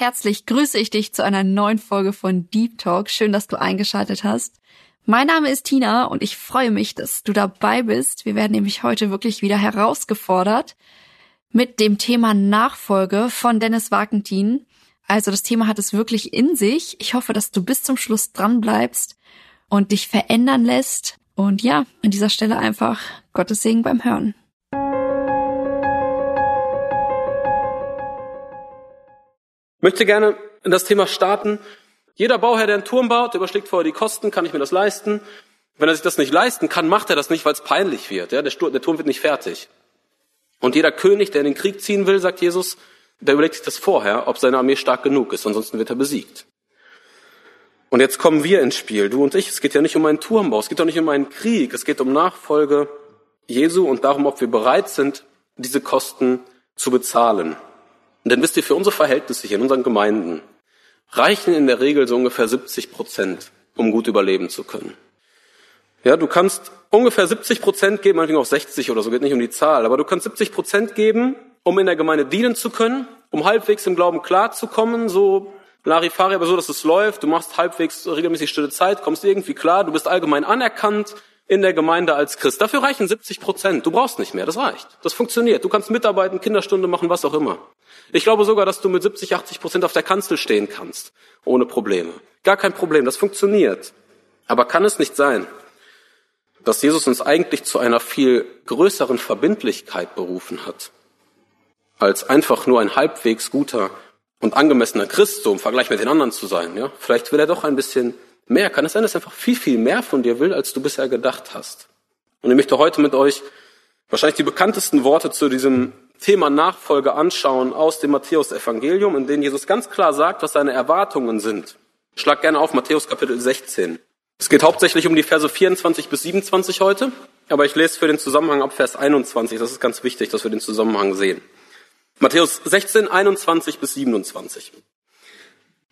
Herzlich grüße ich dich zu einer neuen Folge von Deep Talk. Schön, dass du eingeschaltet hast. Mein Name ist Tina und ich freue mich, dass du dabei bist. Wir werden nämlich heute wirklich wieder herausgefordert mit dem Thema Nachfolge von Dennis Wagentin. Also das Thema hat es wirklich in sich. Ich hoffe, dass du bis zum Schluss dran bleibst und dich verändern lässt. Und ja, an dieser Stelle einfach Gottes Segen beim Hören. Möchte gerne in das Thema starten. Jeder Bauherr, der einen Turm baut, überschlägt vorher die Kosten, kann ich mir das leisten? Wenn er sich das nicht leisten kann, macht er das nicht, weil es peinlich wird. Ja, der, der Turm wird nicht fertig. Und jeder König, der in den Krieg ziehen will, sagt Jesus, der überlegt sich das vorher, ob seine Armee stark genug ist, ansonsten wird er besiegt. Und jetzt kommen wir ins Spiel, du und ich. Es geht ja nicht um einen Turmbau, es geht auch nicht um einen Krieg, es geht um Nachfolge Jesu und darum, ob wir bereit sind, diese Kosten zu bezahlen. Und dann wisst ihr, für unsere Verhältnisse hier in unseren Gemeinden reichen in der Regel so ungefähr 70 Prozent, um gut überleben zu können. Ja, du kannst ungefähr 70 Prozent geben, meinetwegen auch 60 oder so, geht nicht um die Zahl, aber du kannst 70 Prozent geben, um in der Gemeinde dienen zu können, um halbwegs im Glauben klarzukommen, so Larifari, aber so, dass es läuft, du machst halbwegs regelmäßig stille Zeit, kommst irgendwie klar, du bist allgemein anerkannt, in der Gemeinde als Christ. Dafür reichen 70 Prozent. Du brauchst nicht mehr. Das reicht. Das funktioniert. Du kannst mitarbeiten, Kinderstunde machen, was auch immer. Ich glaube sogar, dass du mit 70, 80 Prozent auf der Kanzel stehen kannst. Ohne Probleme. Gar kein Problem. Das funktioniert. Aber kann es nicht sein, dass Jesus uns eigentlich zu einer viel größeren Verbindlichkeit berufen hat, als einfach nur ein halbwegs guter und angemessener Christ, so im Vergleich mit den anderen zu sein, ja? Vielleicht will er doch ein bisschen mehr. Kann es sein, dass er einfach viel, viel mehr von dir will, als du bisher gedacht hast? Und ich möchte heute mit euch wahrscheinlich die bekanntesten Worte zu diesem Thema Nachfolge anschauen aus dem Matthäus-Evangelium, in denen Jesus ganz klar sagt, was seine Erwartungen sind. Schlag gerne auf Matthäus Kapitel 16. Es geht hauptsächlich um die Verse 24 bis 27 heute, aber ich lese für den Zusammenhang ab Vers 21. Das ist ganz wichtig, dass wir den Zusammenhang sehen. Matthäus 16, 21 bis 27.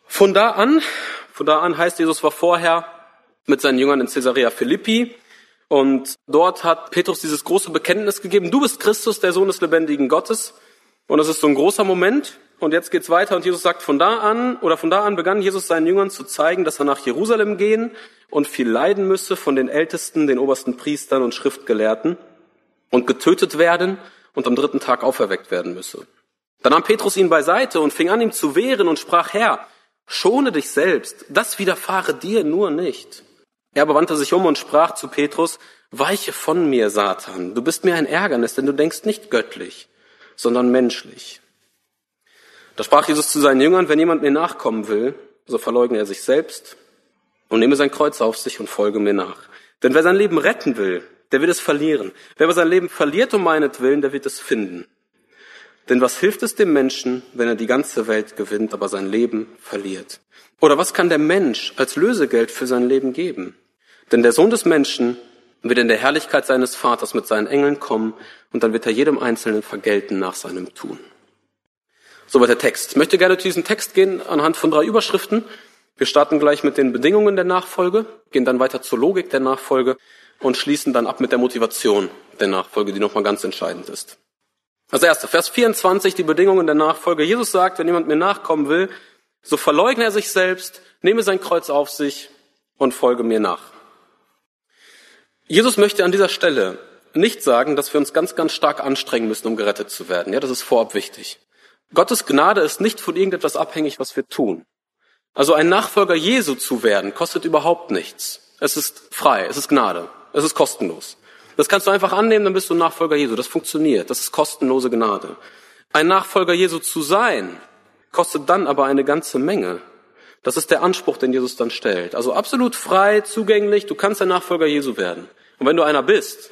Von da an von da an heißt, Jesus war vorher mit seinen Jüngern in Caesarea Philippi und dort hat Petrus dieses große Bekenntnis gegeben, du bist Christus, der Sohn des lebendigen Gottes. Und das ist so ein großer Moment. Und jetzt geht's weiter und Jesus sagt, von da an, oder von da an begann Jesus seinen Jüngern zu zeigen, dass er nach Jerusalem gehen und viel leiden müsse von den Ältesten, den obersten Priestern und Schriftgelehrten und getötet werden und am dritten Tag auferweckt werden müsse. Dann nahm Petrus ihn beiseite und fing an, ihm zu wehren und sprach, Herr, Schone dich selbst, das widerfahre dir nur nicht. Er aber wandte sich um und sprach zu Petrus, Weiche von mir, Satan, du bist mir ein Ärgernis, denn du denkst nicht göttlich, sondern menschlich. Da sprach Jesus zu seinen Jüngern, wenn jemand mir nachkommen will, so verleugne er sich selbst und nehme sein Kreuz auf sich und folge mir nach. Denn wer sein Leben retten will, der wird es verlieren. Wer aber sein Leben verliert um meinetwillen, der wird es finden. Denn was hilft es dem Menschen, wenn er die ganze Welt gewinnt, aber sein Leben verliert? Oder was kann der Mensch als Lösegeld für sein Leben geben? Denn der Sohn des Menschen wird in der Herrlichkeit seines Vaters mit seinen Engeln kommen und dann wird er jedem Einzelnen vergelten nach seinem Tun. Soweit der Text. Ich möchte gerne zu diesem Text gehen anhand von drei Überschriften. Wir starten gleich mit den Bedingungen der Nachfolge, gehen dann weiter zur Logik der Nachfolge und schließen dann ab mit der Motivation der Nachfolge, die nochmal ganz entscheidend ist. Das erste, Vers 24, die Bedingungen der Nachfolge. Jesus sagt, wenn jemand mir nachkommen will, so verleugne er sich selbst, nehme sein Kreuz auf sich und folge mir nach. Jesus möchte an dieser Stelle nicht sagen, dass wir uns ganz, ganz stark anstrengen müssen, um gerettet zu werden. Ja, das ist vorab wichtig. Gottes Gnade ist nicht von irgendetwas abhängig, was wir tun. Also ein Nachfolger Jesu zu werden, kostet überhaupt nichts. Es ist frei, es ist Gnade, es ist kostenlos. Das kannst du einfach annehmen, dann bist du Nachfolger Jesu. Das funktioniert. Das ist kostenlose Gnade. Ein Nachfolger Jesu zu sein, kostet dann aber eine ganze Menge. Das ist der Anspruch, den Jesus dann stellt. Also absolut frei, zugänglich. Du kannst ein Nachfolger Jesu werden. Und wenn du einer bist,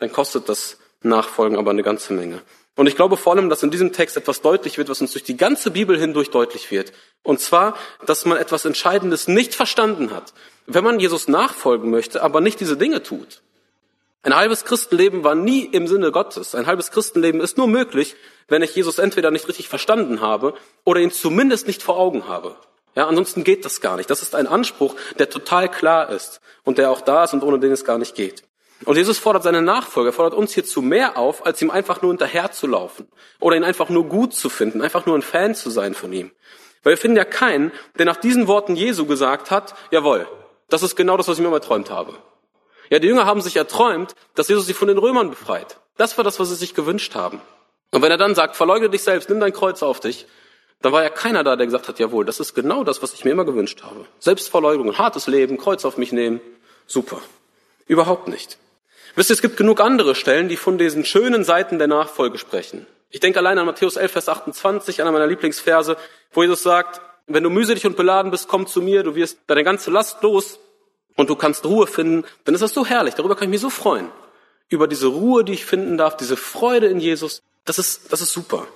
dann kostet das Nachfolgen aber eine ganze Menge. Und ich glaube vor allem, dass in diesem Text etwas deutlich wird, was uns durch die ganze Bibel hindurch deutlich wird. Und zwar, dass man etwas Entscheidendes nicht verstanden hat. Wenn man Jesus nachfolgen möchte, aber nicht diese Dinge tut. Ein halbes Christenleben war nie im Sinne Gottes. Ein halbes Christenleben ist nur möglich, wenn ich Jesus entweder nicht richtig verstanden habe oder ihn zumindest nicht vor Augen habe. Ja, ansonsten geht das gar nicht. Das ist ein Anspruch, der total klar ist und der auch da ist und ohne den es gar nicht geht. Und Jesus fordert seine Nachfolger, fordert uns hierzu mehr auf, als ihm einfach nur hinterherzulaufen oder ihn einfach nur gut zu finden, einfach nur ein Fan zu sein von ihm. Weil wir finden ja keinen, der nach diesen Worten Jesu gesagt hat, jawohl, das ist genau das, was ich mir mal erträumt habe. Ja, die Jünger haben sich erträumt, dass Jesus sie von den Römern befreit. Das war das, was sie sich gewünscht haben. Und wenn er dann sagt, verleugne dich selbst, nimm dein Kreuz auf dich, dann war ja keiner da, der gesagt hat, jawohl, das ist genau das, was ich mir immer gewünscht habe. Selbstverleugnung, hartes Leben, Kreuz auf mich nehmen, super. Überhaupt nicht. Wisst ihr, es gibt genug andere Stellen, die von diesen schönen Seiten der Nachfolge sprechen. Ich denke allein an Matthäus 11, Vers 28, einer meiner Lieblingsverse, wo Jesus sagt, wenn du mühselig und beladen bist, komm zu mir, du wirst deine ganze Last los und du kannst Ruhe finden, dann ist das so herrlich, darüber kann ich mich so freuen. Über diese Ruhe, die ich finden darf, diese Freude in Jesus, das ist, das ist super.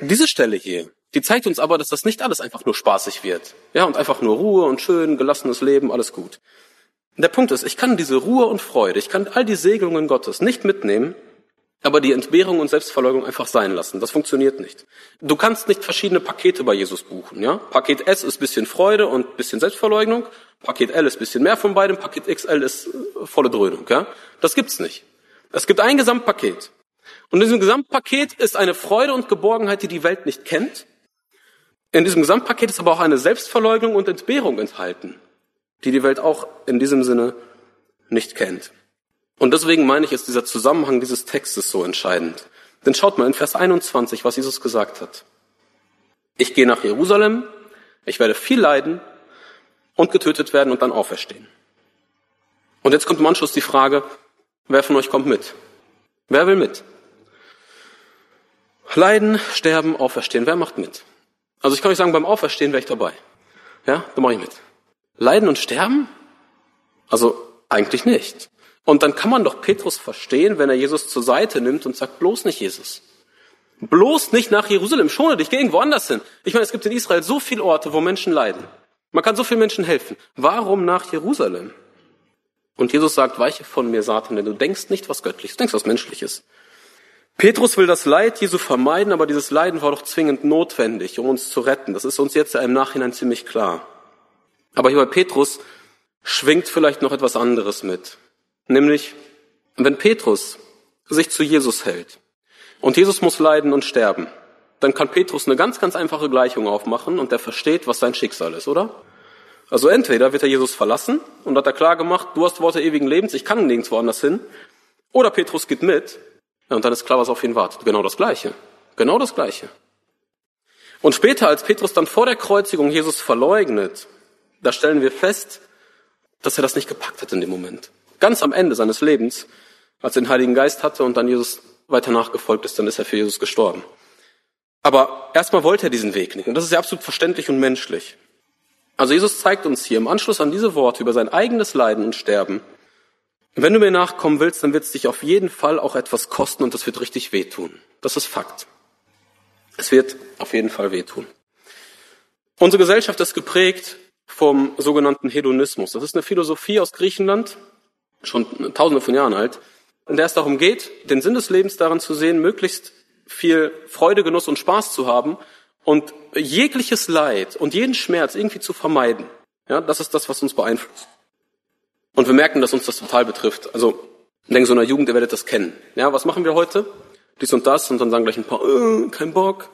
Diese Stelle hier, die zeigt uns aber, dass das nicht alles einfach nur spaßig wird. Ja, und einfach nur Ruhe und schön, gelassenes Leben, alles gut. Der Punkt ist, ich kann diese Ruhe und Freude, ich kann all die Segnungen Gottes nicht mitnehmen, aber die Entbehrung und Selbstverleugnung einfach sein lassen. Das funktioniert nicht. Du kannst nicht verschiedene Pakete bei Jesus buchen. Ja? Paket S ist bisschen Freude und bisschen Selbstverleugnung. Paket L ist bisschen mehr von beidem. Paket XL ist äh, volle Dröhnung. Ja? Das gibt's nicht. Es gibt ein Gesamtpaket. Und in diesem Gesamtpaket ist eine Freude und Geborgenheit, die die Welt nicht kennt. In diesem Gesamtpaket ist aber auch eine Selbstverleugnung und Entbehrung enthalten die die Welt auch in diesem Sinne nicht kennt. Und deswegen meine ich, ist dieser Zusammenhang dieses Textes so entscheidend. Denn schaut mal in Vers 21, was Jesus gesagt hat. Ich gehe nach Jerusalem, ich werde viel leiden und getötet werden und dann auferstehen. Und jetzt kommt im Anschluss die Frage, wer von euch kommt mit? Wer will mit? Leiden, sterben, auferstehen. Wer macht mit? Also ich kann euch sagen, beim Auferstehen wäre ich dabei. Ja, da mache ich mit. Leiden und sterben? Also eigentlich nicht. Und dann kann man doch Petrus verstehen, wenn er Jesus zur Seite nimmt und sagt, bloß nicht Jesus. Bloß nicht nach Jerusalem, schone dich, geh irgendwo anders hin. Ich meine, es gibt in Israel so viele Orte, wo Menschen leiden. Man kann so vielen Menschen helfen. Warum nach Jerusalem? Und Jesus sagt, weiche von mir, Satan, denn du denkst nicht was Göttliches, du denkst was Menschliches. Petrus will das Leid Jesu vermeiden, aber dieses Leiden war doch zwingend notwendig, um uns zu retten. Das ist uns jetzt im Nachhinein ziemlich klar. Aber hier bei Petrus schwingt vielleicht noch etwas anderes mit. Nämlich, wenn Petrus sich zu Jesus hält und Jesus muss leiden und sterben, dann kann Petrus eine ganz, ganz einfache Gleichung aufmachen und der versteht, was sein Schicksal ist, oder? Also entweder wird er Jesus verlassen und hat er klar gemacht, du hast Worte ewigen Lebens, ich kann nirgendwo anders hin, oder Petrus geht mit und dann ist klar, was auf ihn wartet. Genau das Gleiche. Genau das Gleiche. Und später, als Petrus dann vor der Kreuzigung Jesus verleugnet da stellen wir fest, dass er das nicht gepackt hat in dem Moment. Ganz am Ende seines Lebens, als er den Heiligen Geist hatte und dann Jesus weiter nachgefolgt ist, dann ist er für Jesus gestorben. Aber erstmal wollte er diesen Weg nicht. Und das ist ja absolut verständlich und menschlich. Also Jesus zeigt uns hier im Anschluss an diese Worte über sein eigenes Leiden und Sterben, wenn du mir nachkommen willst, dann wird es dich auf jeden Fall auch etwas kosten und das wird richtig wehtun. Das ist Fakt. Es wird auf jeden Fall wehtun. Unsere Gesellschaft ist geprägt vom sogenannten Hedonismus. Das ist eine Philosophie aus Griechenland, schon tausende von Jahren alt, in der es darum geht, den Sinn des Lebens darin zu sehen, möglichst viel Freude, Genuss und Spaß zu haben und jegliches Leid und jeden Schmerz irgendwie zu vermeiden. Ja, das ist das, was uns beeinflusst. Und wir merken, dass uns das total betrifft. Also, denke, so einer Jugend, ihr werdet das kennen. Ja, was machen wir heute? Dies und das und dann sagen gleich ein paar, äh, kein Bock.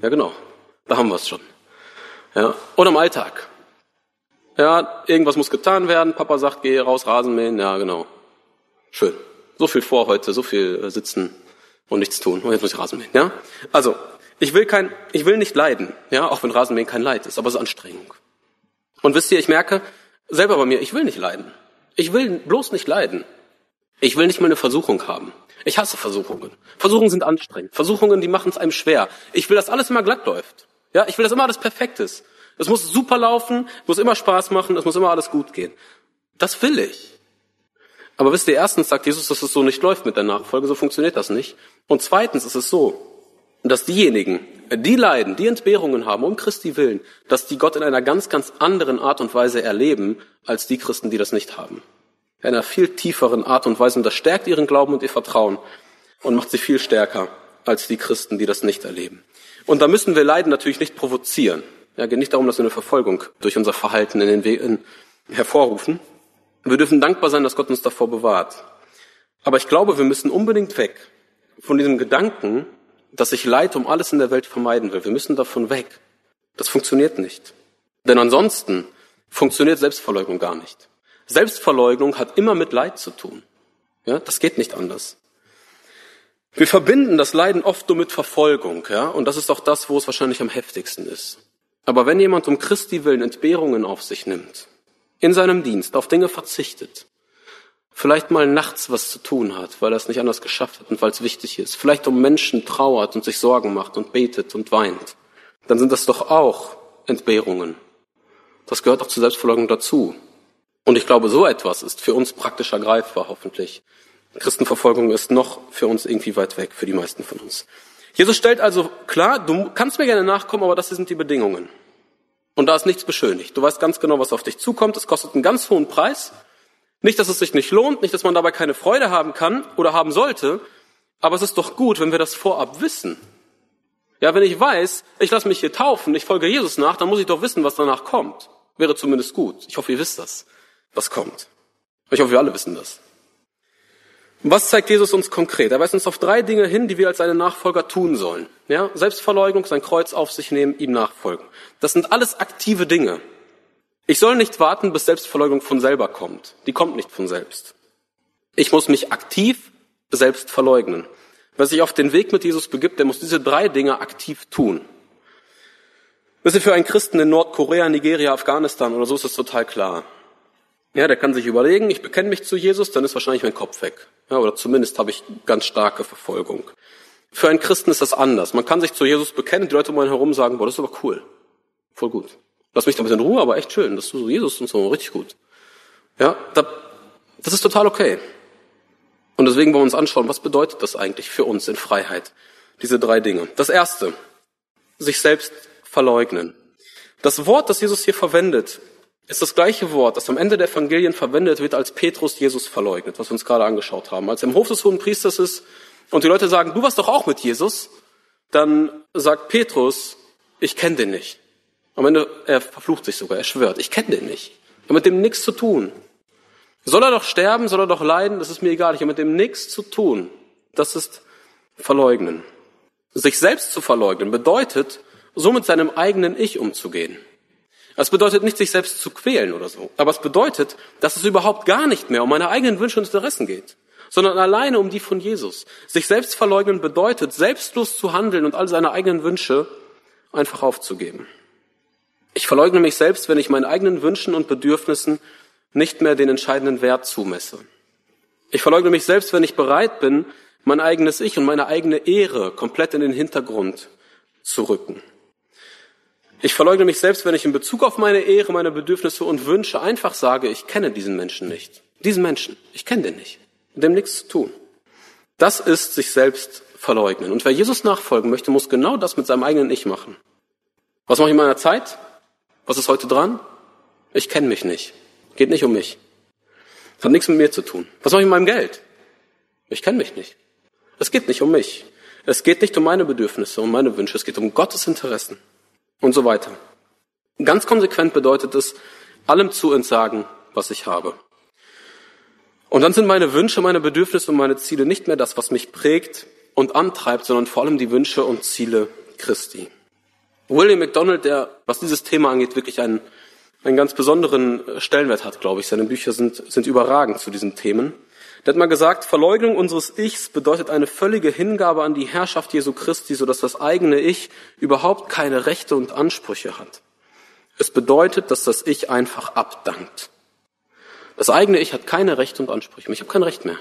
Ja, genau. Da haben wir es schon. Ja, oder im Alltag. Ja, irgendwas muss getan werden. Papa sagt, geh raus, Rasenmähen. Ja, genau. Schön. So viel vor heute, so viel äh, sitzen und nichts tun. Und jetzt muss ich Rasenmähen. Ja? Also, ich will kein, ich will nicht leiden. Ja, auch wenn Rasenmähen kein Leid ist, aber es ist Anstrengung. Und wisst ihr, ich merke selber bei mir, ich will nicht leiden. Ich will bloß nicht leiden. Ich will nicht mal eine Versuchung haben. Ich hasse Versuchungen. Versuchungen sind anstrengend. Versuchungen, die machen es einem schwer. Ich will, dass alles immer glatt läuft. Ja, ich will, dass immer alles perfekt ist. Es muss super laufen, muss immer Spaß machen, es muss immer alles gut gehen. Das will ich. Aber wisst ihr, erstens sagt Jesus, dass es so nicht läuft mit der Nachfolge, so funktioniert das nicht. Und zweitens ist es so, dass diejenigen, die leiden, die Entbehrungen haben, um Christi willen, dass die Gott in einer ganz, ganz anderen Art und Weise erleben, als die Christen, die das nicht haben. In einer viel tieferen Art und Weise. Und das stärkt ihren Glauben und ihr Vertrauen und macht sie viel stärker als die Christen, die das nicht erleben. Und da müssen wir Leiden natürlich nicht provozieren. Ja, geht nicht darum, dass wir eine Verfolgung durch unser Verhalten in den Wegen hervorrufen. Wir dürfen dankbar sein, dass Gott uns davor bewahrt. Aber ich glaube, wir müssen unbedingt weg von diesem Gedanken, dass ich Leid um alles in der Welt vermeiden will. Wir müssen davon weg. Das funktioniert nicht. Denn ansonsten funktioniert Selbstverleugnung gar nicht. Selbstverleugnung hat immer mit Leid zu tun. Ja, das geht nicht anders. Wir verbinden das Leiden oft nur mit Verfolgung, ja, und das ist auch das, wo es wahrscheinlich am heftigsten ist. Aber wenn jemand um Christi willen Entbehrungen auf sich nimmt, in seinem Dienst auf Dinge verzichtet, vielleicht mal nachts was zu tun hat, weil er es nicht anders geschafft hat und weil es wichtig ist, vielleicht um Menschen trauert und sich Sorgen macht und betet und weint, dann sind das doch auch Entbehrungen. Das gehört auch zur Selbstverleugnung dazu. Und ich glaube, so etwas ist für uns praktisch ergreifbar, hoffentlich. Christenverfolgung ist noch für uns irgendwie weit weg, für die meisten von uns. Jesus stellt also klar, du kannst mir gerne nachkommen, aber das sind die Bedingungen. Und da ist nichts beschönigt. Du weißt ganz genau, was auf dich zukommt. Es kostet einen ganz hohen Preis. Nicht, dass es sich nicht lohnt, nicht, dass man dabei keine Freude haben kann oder haben sollte, aber es ist doch gut, wenn wir das vorab wissen. Ja, wenn ich weiß, ich lasse mich hier taufen, ich folge Jesus nach, dann muss ich doch wissen, was danach kommt. Wäre zumindest gut. Ich hoffe, ihr wisst das, was kommt. Ich hoffe, wir alle wissen das. Was zeigt Jesus uns konkret? Er weist uns auf drei Dinge hin, die wir als seine Nachfolger tun sollen. Ja, Selbstverleugnung, sein Kreuz auf sich nehmen, ihm nachfolgen. Das sind alles aktive Dinge. Ich soll nicht warten, bis Selbstverleugnung von selber kommt. Die kommt nicht von selbst. Ich muss mich aktiv selbst verleugnen. Wer sich auf den Weg mit Jesus begibt, der muss diese drei Dinge aktiv tun. Wisst ihr, für einen Christen in Nordkorea, Nigeria, Afghanistan oder so ist es total klar. Ja, der kann sich überlegen, ich bekenne mich zu Jesus, dann ist wahrscheinlich mein Kopf weg. Ja, oder zumindest habe ich ganz starke Verfolgung. Für einen Christen ist das anders. Man kann sich zu Jesus bekennen, die Leute um einen herum sagen, boah, das ist aber cool. Voll gut. Lass mich da ein bisschen in Ruhe, aber echt schön, dass du so Jesus und so, richtig gut. Ja, da, das ist total okay. Und deswegen wollen wir uns anschauen, was bedeutet das eigentlich für uns in Freiheit? Diese drei Dinge. Das erste, sich selbst verleugnen. Das Wort, das Jesus hier verwendet, ist das gleiche Wort, das am Ende der Evangelien verwendet wird, als Petrus Jesus verleugnet, was wir uns gerade angeschaut haben. Als er im Hof des Hohen Priesters ist und die Leute sagen, du warst doch auch mit Jesus, dann sagt Petrus, ich kenne den nicht. Am Ende, er verflucht sich sogar, er schwört, ich kenne den nicht. Ich habe mit dem nichts zu tun. Soll er doch sterben, soll er doch leiden, das ist mir egal, ich habe mit dem nichts zu tun. Das ist verleugnen. Sich selbst zu verleugnen bedeutet, so mit seinem eigenen Ich umzugehen. Das bedeutet nicht, sich selbst zu quälen oder so. Aber es bedeutet, dass es überhaupt gar nicht mehr um meine eigenen Wünsche und Interessen geht, sondern alleine um die von Jesus. Sich selbst verleugnen bedeutet, selbstlos zu handeln und all seine eigenen Wünsche einfach aufzugeben. Ich verleugne mich selbst, wenn ich meinen eigenen Wünschen und Bedürfnissen nicht mehr den entscheidenden Wert zumesse. Ich verleugne mich selbst, wenn ich bereit bin, mein eigenes Ich und meine eigene Ehre komplett in den Hintergrund zu rücken. Ich verleugne mich selbst, wenn ich in Bezug auf meine Ehre, meine Bedürfnisse und Wünsche einfach sage, ich kenne diesen Menschen nicht. Diesen Menschen, ich kenne den nicht. Mit dem nichts zu tun. Das ist sich selbst verleugnen. Und wer Jesus nachfolgen möchte, muss genau das mit seinem eigenen Ich machen. Was mache ich in meiner Zeit? Was ist heute dran? Ich kenne mich nicht. Geht nicht um mich. Hat nichts mit mir zu tun. Was mache ich mit meinem Geld? Ich kenne mich nicht. Es geht nicht um mich. Es geht nicht um meine Bedürfnisse, um meine Wünsche. Es geht um Gottes Interessen und so weiter. Ganz konsequent bedeutet es, allem zu entsagen, was ich habe. Und dann sind meine Wünsche, meine Bedürfnisse und meine Ziele nicht mehr das, was mich prägt und antreibt, sondern vor allem die Wünsche und Ziele Christi. William MacDonald, der, was dieses Thema angeht, wirklich einen, einen ganz besonderen Stellenwert hat, glaube ich. Seine Bücher sind, sind überragend zu diesen Themen. Der hat mal gesagt, Verleugnung unseres Ichs bedeutet eine völlige Hingabe an die Herrschaft Jesu Christi, sodass das eigene Ich überhaupt keine Rechte und Ansprüche hat. Es bedeutet, dass das Ich einfach abdankt. Das eigene Ich hat keine Rechte und Ansprüche. Ich habe kein Recht mehr.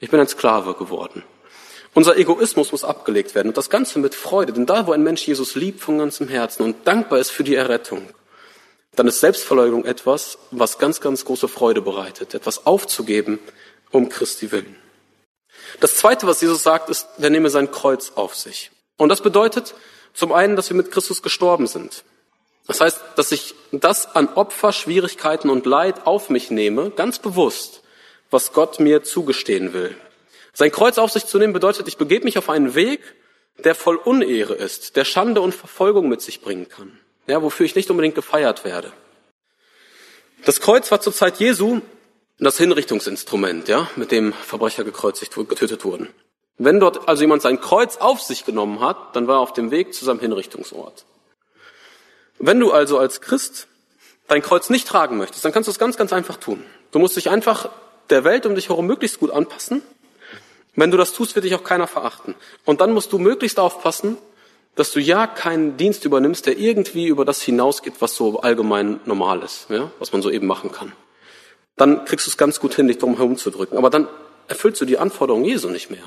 Ich bin ein Sklave geworden. Unser Egoismus muss abgelegt werden und das Ganze mit Freude, denn da, wo ein Mensch Jesus liebt von ganzem Herzen und dankbar ist für die Errettung, dann ist Selbstverleugnung etwas, was ganz, ganz große Freude bereitet, etwas aufzugeben, um Christi willen. Das zweite, was Jesus sagt, ist, der nehme sein Kreuz auf sich. Und das bedeutet zum einen, dass wir mit Christus gestorben sind. Das heißt, dass ich das an Opfer, Schwierigkeiten und Leid auf mich nehme, ganz bewusst, was Gott mir zugestehen will. Sein Kreuz auf sich zu nehmen bedeutet, ich begebe mich auf einen Weg, der voll Unehre ist, der Schande und Verfolgung mit sich bringen kann, ja, wofür ich nicht unbedingt gefeiert werde. Das Kreuz war zur Zeit Jesu das Hinrichtungsinstrument, ja, mit dem Verbrecher gekreuzigt, getötet wurden. Wenn dort also jemand sein Kreuz auf sich genommen hat, dann war er auf dem Weg zu seinem Hinrichtungsort. Wenn du also als Christ dein Kreuz nicht tragen möchtest, dann kannst du es ganz, ganz einfach tun. Du musst dich einfach der Welt um dich herum möglichst gut anpassen. Wenn du das tust, wird dich auch keiner verachten. Und dann musst du möglichst aufpassen, dass du ja keinen Dienst übernimmst, der irgendwie über das hinausgeht, was so allgemein normal ist, ja, was man so eben machen kann. Dann kriegst du es ganz gut hin, dich drum herum zu drücken. Aber dann erfüllst du die Anforderungen Jesu nicht mehr.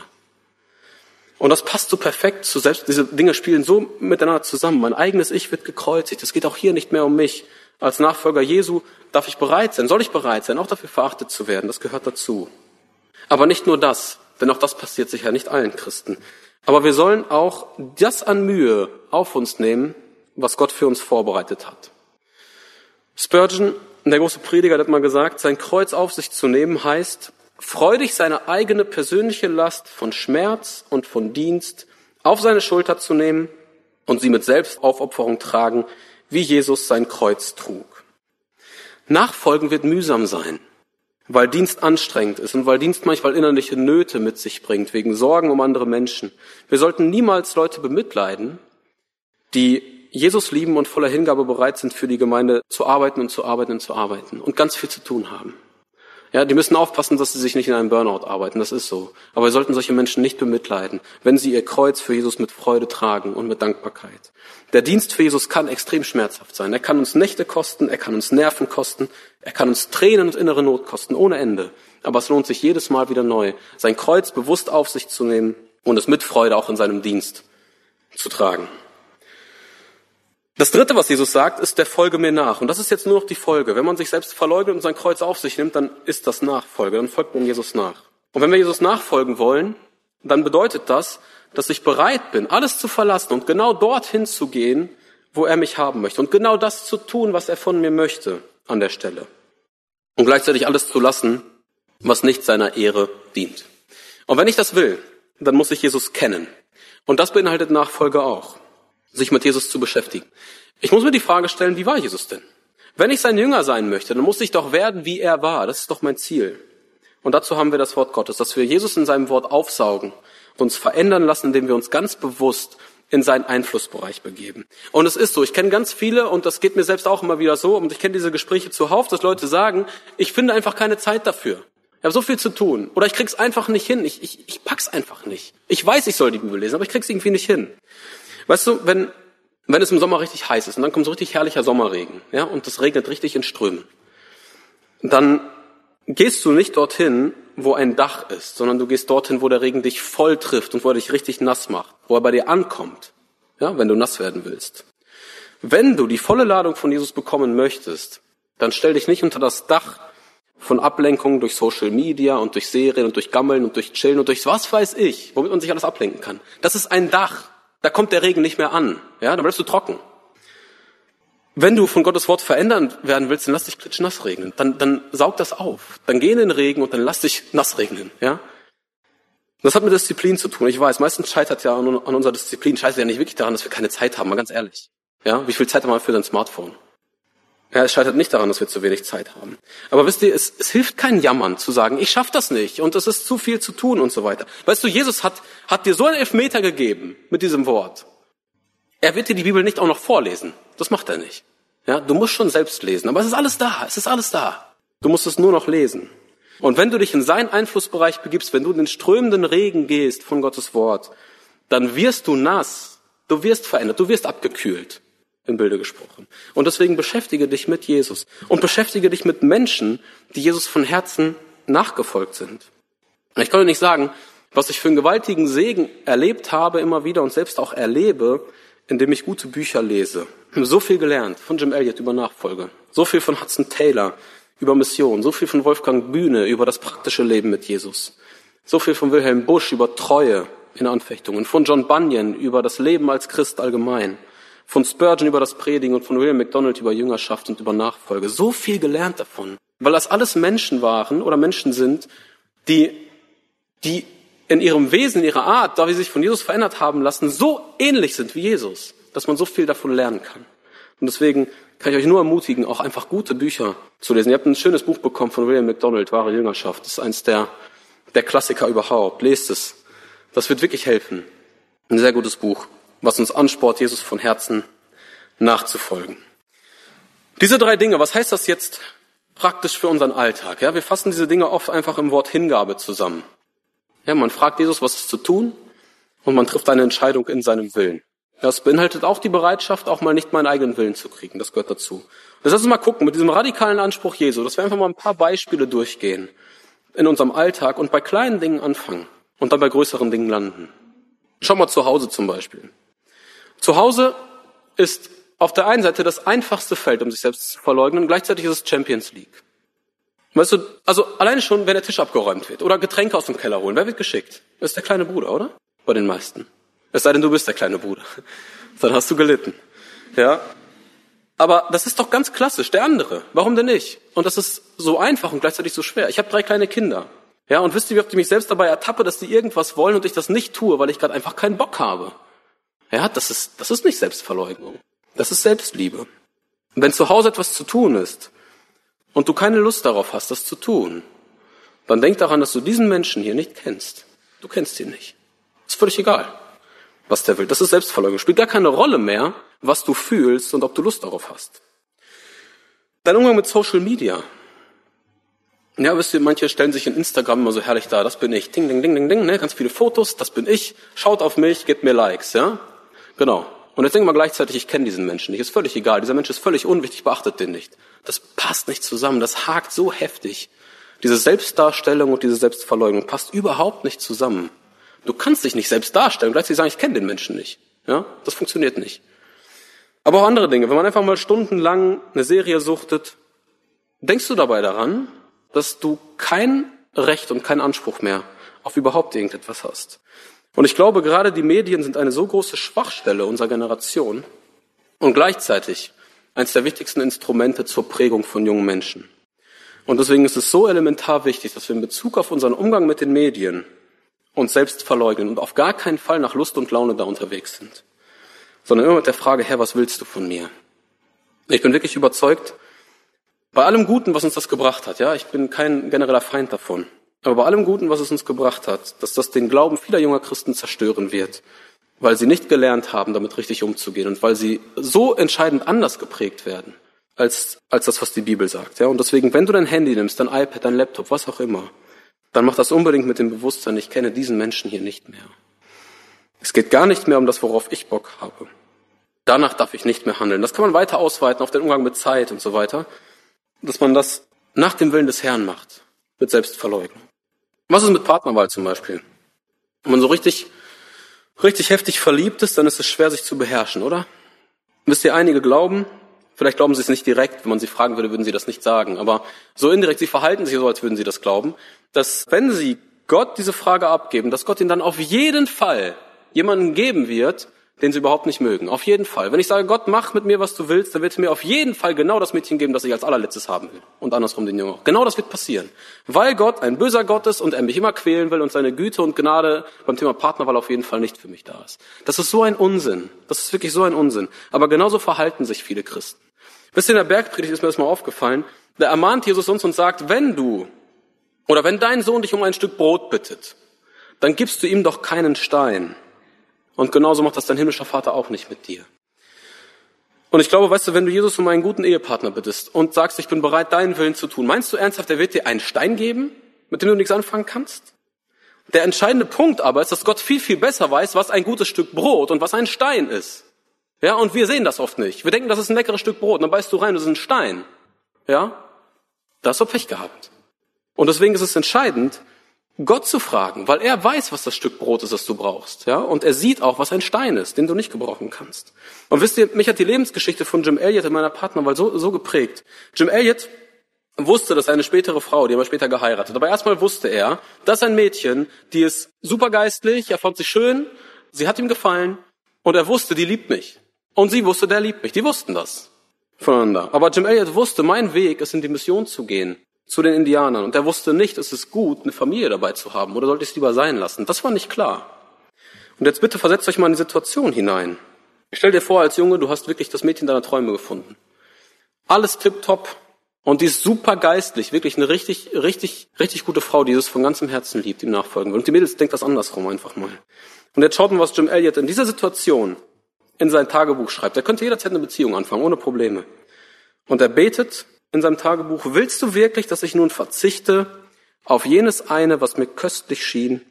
Und das passt so perfekt zu selbst, diese Dinge spielen so miteinander zusammen. Mein eigenes Ich wird gekreuzigt. Es geht auch hier nicht mehr um mich. Als Nachfolger Jesu darf ich bereit sein, soll ich bereit sein, auch dafür verachtet zu werden. Das gehört dazu. Aber nicht nur das, denn auch das passiert sicher nicht allen Christen. Aber wir sollen auch das an Mühe auf uns nehmen, was Gott für uns vorbereitet hat. Spurgeon, der große Prediger, hat mal gesagt, sein Kreuz auf sich zu nehmen heißt, freudig seine eigene persönliche Last von Schmerz und von Dienst auf seine Schulter zu nehmen und sie mit Selbstaufopferung tragen, wie Jesus sein Kreuz trug. Nachfolgen wird mühsam sein, weil Dienst anstrengend ist und weil Dienst manchmal innerliche Nöte mit sich bringt, wegen Sorgen um andere Menschen. Wir sollten niemals Leute bemitleiden, die Jesus lieben und voller Hingabe bereit sind, für die Gemeinde zu arbeiten und zu arbeiten und zu arbeiten und ganz viel zu tun haben. Ja, die müssen aufpassen, dass sie sich nicht in einem Burnout arbeiten. Das ist so. Aber wir sollten solche Menschen nicht bemitleiden, wenn sie ihr Kreuz für Jesus mit Freude tragen und mit Dankbarkeit. Der Dienst für Jesus kann extrem schmerzhaft sein. Er kann uns Nächte kosten, er kann uns Nerven kosten, er kann uns Tränen und innere Not kosten, ohne Ende. Aber es lohnt sich jedes Mal wieder neu, sein Kreuz bewusst auf sich zu nehmen und es mit Freude auch in seinem Dienst zu tragen. Das dritte, was Jesus sagt, ist der Folge mir nach. Und das ist jetzt nur noch die Folge. Wenn man sich selbst verleugnet und sein Kreuz auf sich nimmt, dann ist das Nachfolge. Dann folgt man Jesus nach. Und wenn wir Jesus nachfolgen wollen, dann bedeutet das, dass ich bereit bin, alles zu verlassen und genau dorthin zu gehen, wo er mich haben möchte. Und genau das zu tun, was er von mir möchte an der Stelle. Und gleichzeitig alles zu lassen, was nicht seiner Ehre dient. Und wenn ich das will, dann muss ich Jesus kennen. Und das beinhaltet Nachfolge auch sich mit Jesus zu beschäftigen. Ich muss mir die Frage stellen, wie war Jesus denn? Wenn ich sein Jünger sein möchte, dann muss ich doch werden, wie er war. Das ist doch mein Ziel. Und dazu haben wir das Wort Gottes, dass wir Jesus in seinem Wort aufsaugen und uns verändern lassen, indem wir uns ganz bewusst in seinen Einflussbereich begeben. Und es ist so, ich kenne ganz viele und das geht mir selbst auch immer wieder so und ich kenne diese Gespräche zuhauf, dass Leute sagen, ich finde einfach keine Zeit dafür. Ich habe so viel zu tun oder ich krieg's einfach nicht hin. Ich, ich, ich pack's einfach nicht. Ich weiß, ich soll die Bibel lesen, aber ich krieg's irgendwie nicht hin. Weißt du, wenn, wenn es im Sommer richtig heiß ist und dann kommt so richtig herrlicher Sommerregen, ja, und es regnet richtig in Strömen, dann gehst du nicht dorthin, wo ein Dach ist, sondern du gehst dorthin, wo der Regen dich voll trifft und wo er dich richtig nass macht, wo er bei dir ankommt, ja, wenn du nass werden willst. Wenn du die volle Ladung von Jesus bekommen möchtest, dann stell dich nicht unter das Dach von Ablenkungen durch Social Media und durch Serien und durch Gammeln und durch Chillen und durch was weiß ich, womit man sich alles ablenken kann. Das ist ein Dach. Da kommt der Regen nicht mehr an. Ja, dann bleibst du trocken. Wenn du von Gottes Wort verändern werden willst, dann lass dich klitschnass regnen. Dann, dann saug das auf. Dann geh in den Regen und dann lass dich nass regnen. Ja? Das hat mit Disziplin zu tun. Ich weiß, meistens scheitert ja an, an unserer Disziplin, scheitert ja nicht wirklich daran, dass wir keine Zeit haben, mal ganz ehrlich. Ja? Wie viel Zeit haben wir für dein Smartphone? Ja, es scheitert nicht daran, dass wir zu wenig Zeit haben. Aber wisst ihr, es, es hilft kein Jammern zu sagen, ich schaff das nicht und es ist zu viel zu tun und so weiter. Weißt du, Jesus hat, hat dir so einen Elfmeter gegeben mit diesem Wort. Er wird dir die Bibel nicht auch noch vorlesen. Das macht er nicht. Ja, du musst schon selbst lesen, aber es ist alles da, es ist alles da. Du musst es nur noch lesen. Und wenn du dich in seinen Einflussbereich begibst, wenn du in den strömenden Regen gehst von Gottes Wort, dann wirst du nass, du wirst verändert, du wirst abgekühlt im Bilde gesprochen. Und deswegen beschäftige dich mit Jesus und beschäftige dich mit Menschen, die Jesus von Herzen nachgefolgt sind. Ich kann dir nicht sagen, was ich für einen gewaltigen Segen erlebt habe immer wieder und selbst auch erlebe, indem ich gute Bücher lese. So viel gelernt von Jim Elliott über Nachfolge, so viel von Hudson Taylor über Mission, so viel von Wolfgang Bühne über das praktische Leben mit Jesus. So viel von Wilhelm Busch über Treue in Anfechtungen, von John Bunyan über das Leben als Christ allgemein, von Spurgeon über das Predigen und von William MacDonald über Jüngerschaft und über Nachfolge. So viel gelernt davon, weil das alles Menschen waren oder Menschen sind, die, die in ihrem Wesen, in ihrer Art, da sie sich von Jesus verändert haben lassen, so ähnlich sind wie Jesus, dass man so viel davon lernen kann. Und deswegen kann ich euch nur ermutigen, auch einfach gute Bücher zu lesen. Ihr habt ein schönes Buch bekommen von William MacDonald, Wahre Jüngerschaft. Das ist eins der, der Klassiker überhaupt. Lest es. Das wird wirklich helfen. Ein sehr gutes Buch, was uns ansport, Jesus von Herzen nachzufolgen. Diese drei Dinge, was heißt das jetzt praktisch für unseren Alltag? Ja, wir fassen diese Dinge oft einfach im Wort Hingabe zusammen. Ja, man fragt Jesus, was ist zu tun, und man trifft eine Entscheidung in seinem Willen. Das beinhaltet auch die Bereitschaft, auch mal nicht meinen eigenen Willen zu kriegen. Das gehört dazu. Das lass uns mal gucken mit diesem radikalen Anspruch Jesu, dass wir einfach mal ein paar Beispiele durchgehen in unserem Alltag und bei kleinen Dingen anfangen und dann bei größeren Dingen landen. Schau mal zu Hause zum Beispiel. Zu Hause ist auf der einen Seite das einfachste Feld, um sich selbst zu verleugnen, gleichzeitig ist es Champions League. Weißt du, also alleine schon, wenn der Tisch abgeräumt wird oder Getränke aus dem Keller holen, wer wird geschickt? Das ist der kleine Bruder, oder? Bei den meisten. Es sei denn, du bist der kleine Bruder. Dann hast du gelitten. Ja. Aber das ist doch ganz klassisch, der andere. Warum denn nicht? Und das ist so einfach und gleichzeitig so schwer. Ich habe drei kleine Kinder. Ja, und wisst ihr, wie oft ich mich selbst dabei ertappe, dass die irgendwas wollen und ich das nicht tue, weil ich gerade einfach keinen Bock habe? Ja, das ist, das ist nicht Selbstverleugnung. Das ist Selbstliebe. Und wenn zu Hause etwas zu tun ist und du keine Lust darauf hast, das zu tun, dann denk daran, dass du diesen Menschen hier nicht kennst. Du kennst ihn nicht. Ist völlig egal was der will. Das ist Selbstverleugnung. Spielt gar keine Rolle mehr, was du fühlst und ob du Lust darauf hast. Dein Umgang mit Social Media. Ja, wisst ihr, manche stellen sich in Instagram immer so herrlich da, das bin ich. Ding, ding, ding, ding, ding, ne? ganz viele Fotos, das bin ich. Schaut auf mich, gebt mir Likes, ja? Genau. Und jetzt denken wir gleichzeitig, ich kenne diesen Menschen nicht. Ist völlig egal. Dieser Mensch ist völlig unwichtig, beachtet den nicht. Das passt nicht zusammen. Das hakt so heftig. Diese Selbstdarstellung und diese Selbstverleugnung passt überhaupt nicht zusammen. Du kannst dich nicht selbst darstellen gleichzeitig sagen, ich kenne den Menschen nicht. Ja, das funktioniert nicht. Aber auch andere Dinge. Wenn man einfach mal stundenlang eine Serie suchtet, denkst du dabei daran, dass du kein Recht und keinen Anspruch mehr auf überhaupt irgendetwas hast. Und ich glaube, gerade die Medien sind eine so große Schwachstelle unserer Generation und gleichzeitig eines der wichtigsten Instrumente zur Prägung von jungen Menschen. Und deswegen ist es so elementar wichtig, dass wir in Bezug auf unseren Umgang mit den Medien uns selbst verleugnen und auf gar keinen Fall nach Lust und Laune da unterwegs sind, sondern immer mit der Frage, Herr, was willst du von mir? Ich bin wirklich überzeugt, bei allem Guten, was uns das gebracht hat, ja, ich bin kein genereller Feind davon, aber bei allem Guten, was es uns gebracht hat, dass das den Glauben vieler junger Christen zerstören wird, weil sie nicht gelernt haben, damit richtig umzugehen und weil sie so entscheidend anders geprägt werden, als, als das, was die Bibel sagt, ja. Und deswegen, wenn du dein Handy nimmst, dein iPad, dein Laptop, was auch immer, dann mach das unbedingt mit dem Bewusstsein, ich kenne diesen Menschen hier nicht mehr. Es geht gar nicht mehr um das, worauf ich Bock habe. Danach darf ich nicht mehr handeln. Das kann man weiter ausweiten auf den Umgang mit Zeit und so weiter. Dass man das nach dem Willen des Herrn macht. Mit Selbstverleugnung. Was ist mit Partnerwahl zum Beispiel? Wenn man so richtig, richtig heftig verliebt ist, dann ist es schwer, sich zu beherrschen, oder? Wisst ihr, einige glauben, Vielleicht glauben sie es nicht direkt. Wenn man sie fragen würde, würden sie das nicht sagen. Aber so indirekt, sie verhalten sich so, als würden sie das glauben, dass wenn sie Gott diese Frage abgeben, dass Gott ihnen dann auf jeden Fall jemanden geben wird, den sie überhaupt nicht mögen. Auf jeden Fall. Wenn ich sage, Gott, mach mit mir, was du willst, dann wird er mir auf jeden Fall genau das Mädchen geben, das ich als allerletztes haben will. Und andersrum den Jungen auch. Genau das wird passieren. Weil Gott ein böser Gott ist und er mich immer quälen will und seine Güte und Gnade beim Thema Partnerwahl auf jeden Fall nicht für mich da ist. Das ist so ein Unsinn. Das ist wirklich so ein Unsinn. Aber genauso verhalten sich viele Christen. Ihr, in der Bergpredigt ist mir das mal aufgefallen. Da ermahnt Jesus uns und sagt, wenn du oder wenn dein Sohn dich um ein Stück Brot bittet, dann gibst du ihm doch keinen Stein. Und genauso macht das dein himmlischer Vater auch nicht mit dir. Und ich glaube, weißt du, wenn du Jesus um einen guten Ehepartner bittest und sagst, ich bin bereit, deinen Willen zu tun, meinst du ernsthaft, er wird dir einen Stein geben, mit dem du nichts anfangen kannst? Der entscheidende Punkt aber ist, dass Gott viel, viel besser weiß, was ein gutes Stück Brot und was ein Stein ist. Ja, und wir sehen das oft nicht. Wir denken, das ist ein leckeres Stück Brot, und dann beißt du rein, das ist ein Stein. Ja? Da hast du Pech gehabt. Und deswegen ist es entscheidend, Gott zu fragen, weil er weiß, was das Stück Brot ist, das du brauchst, ja, und er sieht auch, was ein Stein ist, den du nicht gebrauchen kannst. Und wisst ihr, mich hat die Lebensgeschichte von Jim Elliot in meiner Partnerwahl so, so geprägt. Jim Elliot wusste, dass eine spätere Frau, die haben später geheiratet, aber erstmal wusste er, dass ein Mädchen, die ist supergeistlich, er fand sie schön, sie hat ihm gefallen und er wusste, die liebt mich. Und sie wusste, der liebt mich. Die wussten das voneinander. Aber Jim Elliot wusste, mein Weg ist in die Mission zu gehen, zu den Indianern. Und er wusste nicht, es ist gut, eine Familie dabei zu haben oder sollte ich es lieber sein lassen. Das war nicht klar. Und jetzt bitte versetzt euch mal in die Situation hinein. Stell dir vor, als Junge, du hast wirklich das Mädchen deiner Träume gefunden. Alles tipptopp. Und die ist super geistlich, wirklich eine richtig, richtig, richtig gute Frau, die es von ganzem Herzen liebt, ihm nachfolgen will. Und die Mädels denkt das andersrum einfach mal. Und jetzt schaut mal, was Jim Elliot in dieser Situation in sein Tagebuch schreibt. Er könnte jederzeit eine Beziehung anfangen, ohne Probleme. Und er betet in seinem Tagebuch, willst du wirklich, dass ich nun verzichte auf jenes eine, was mir köstlich schien?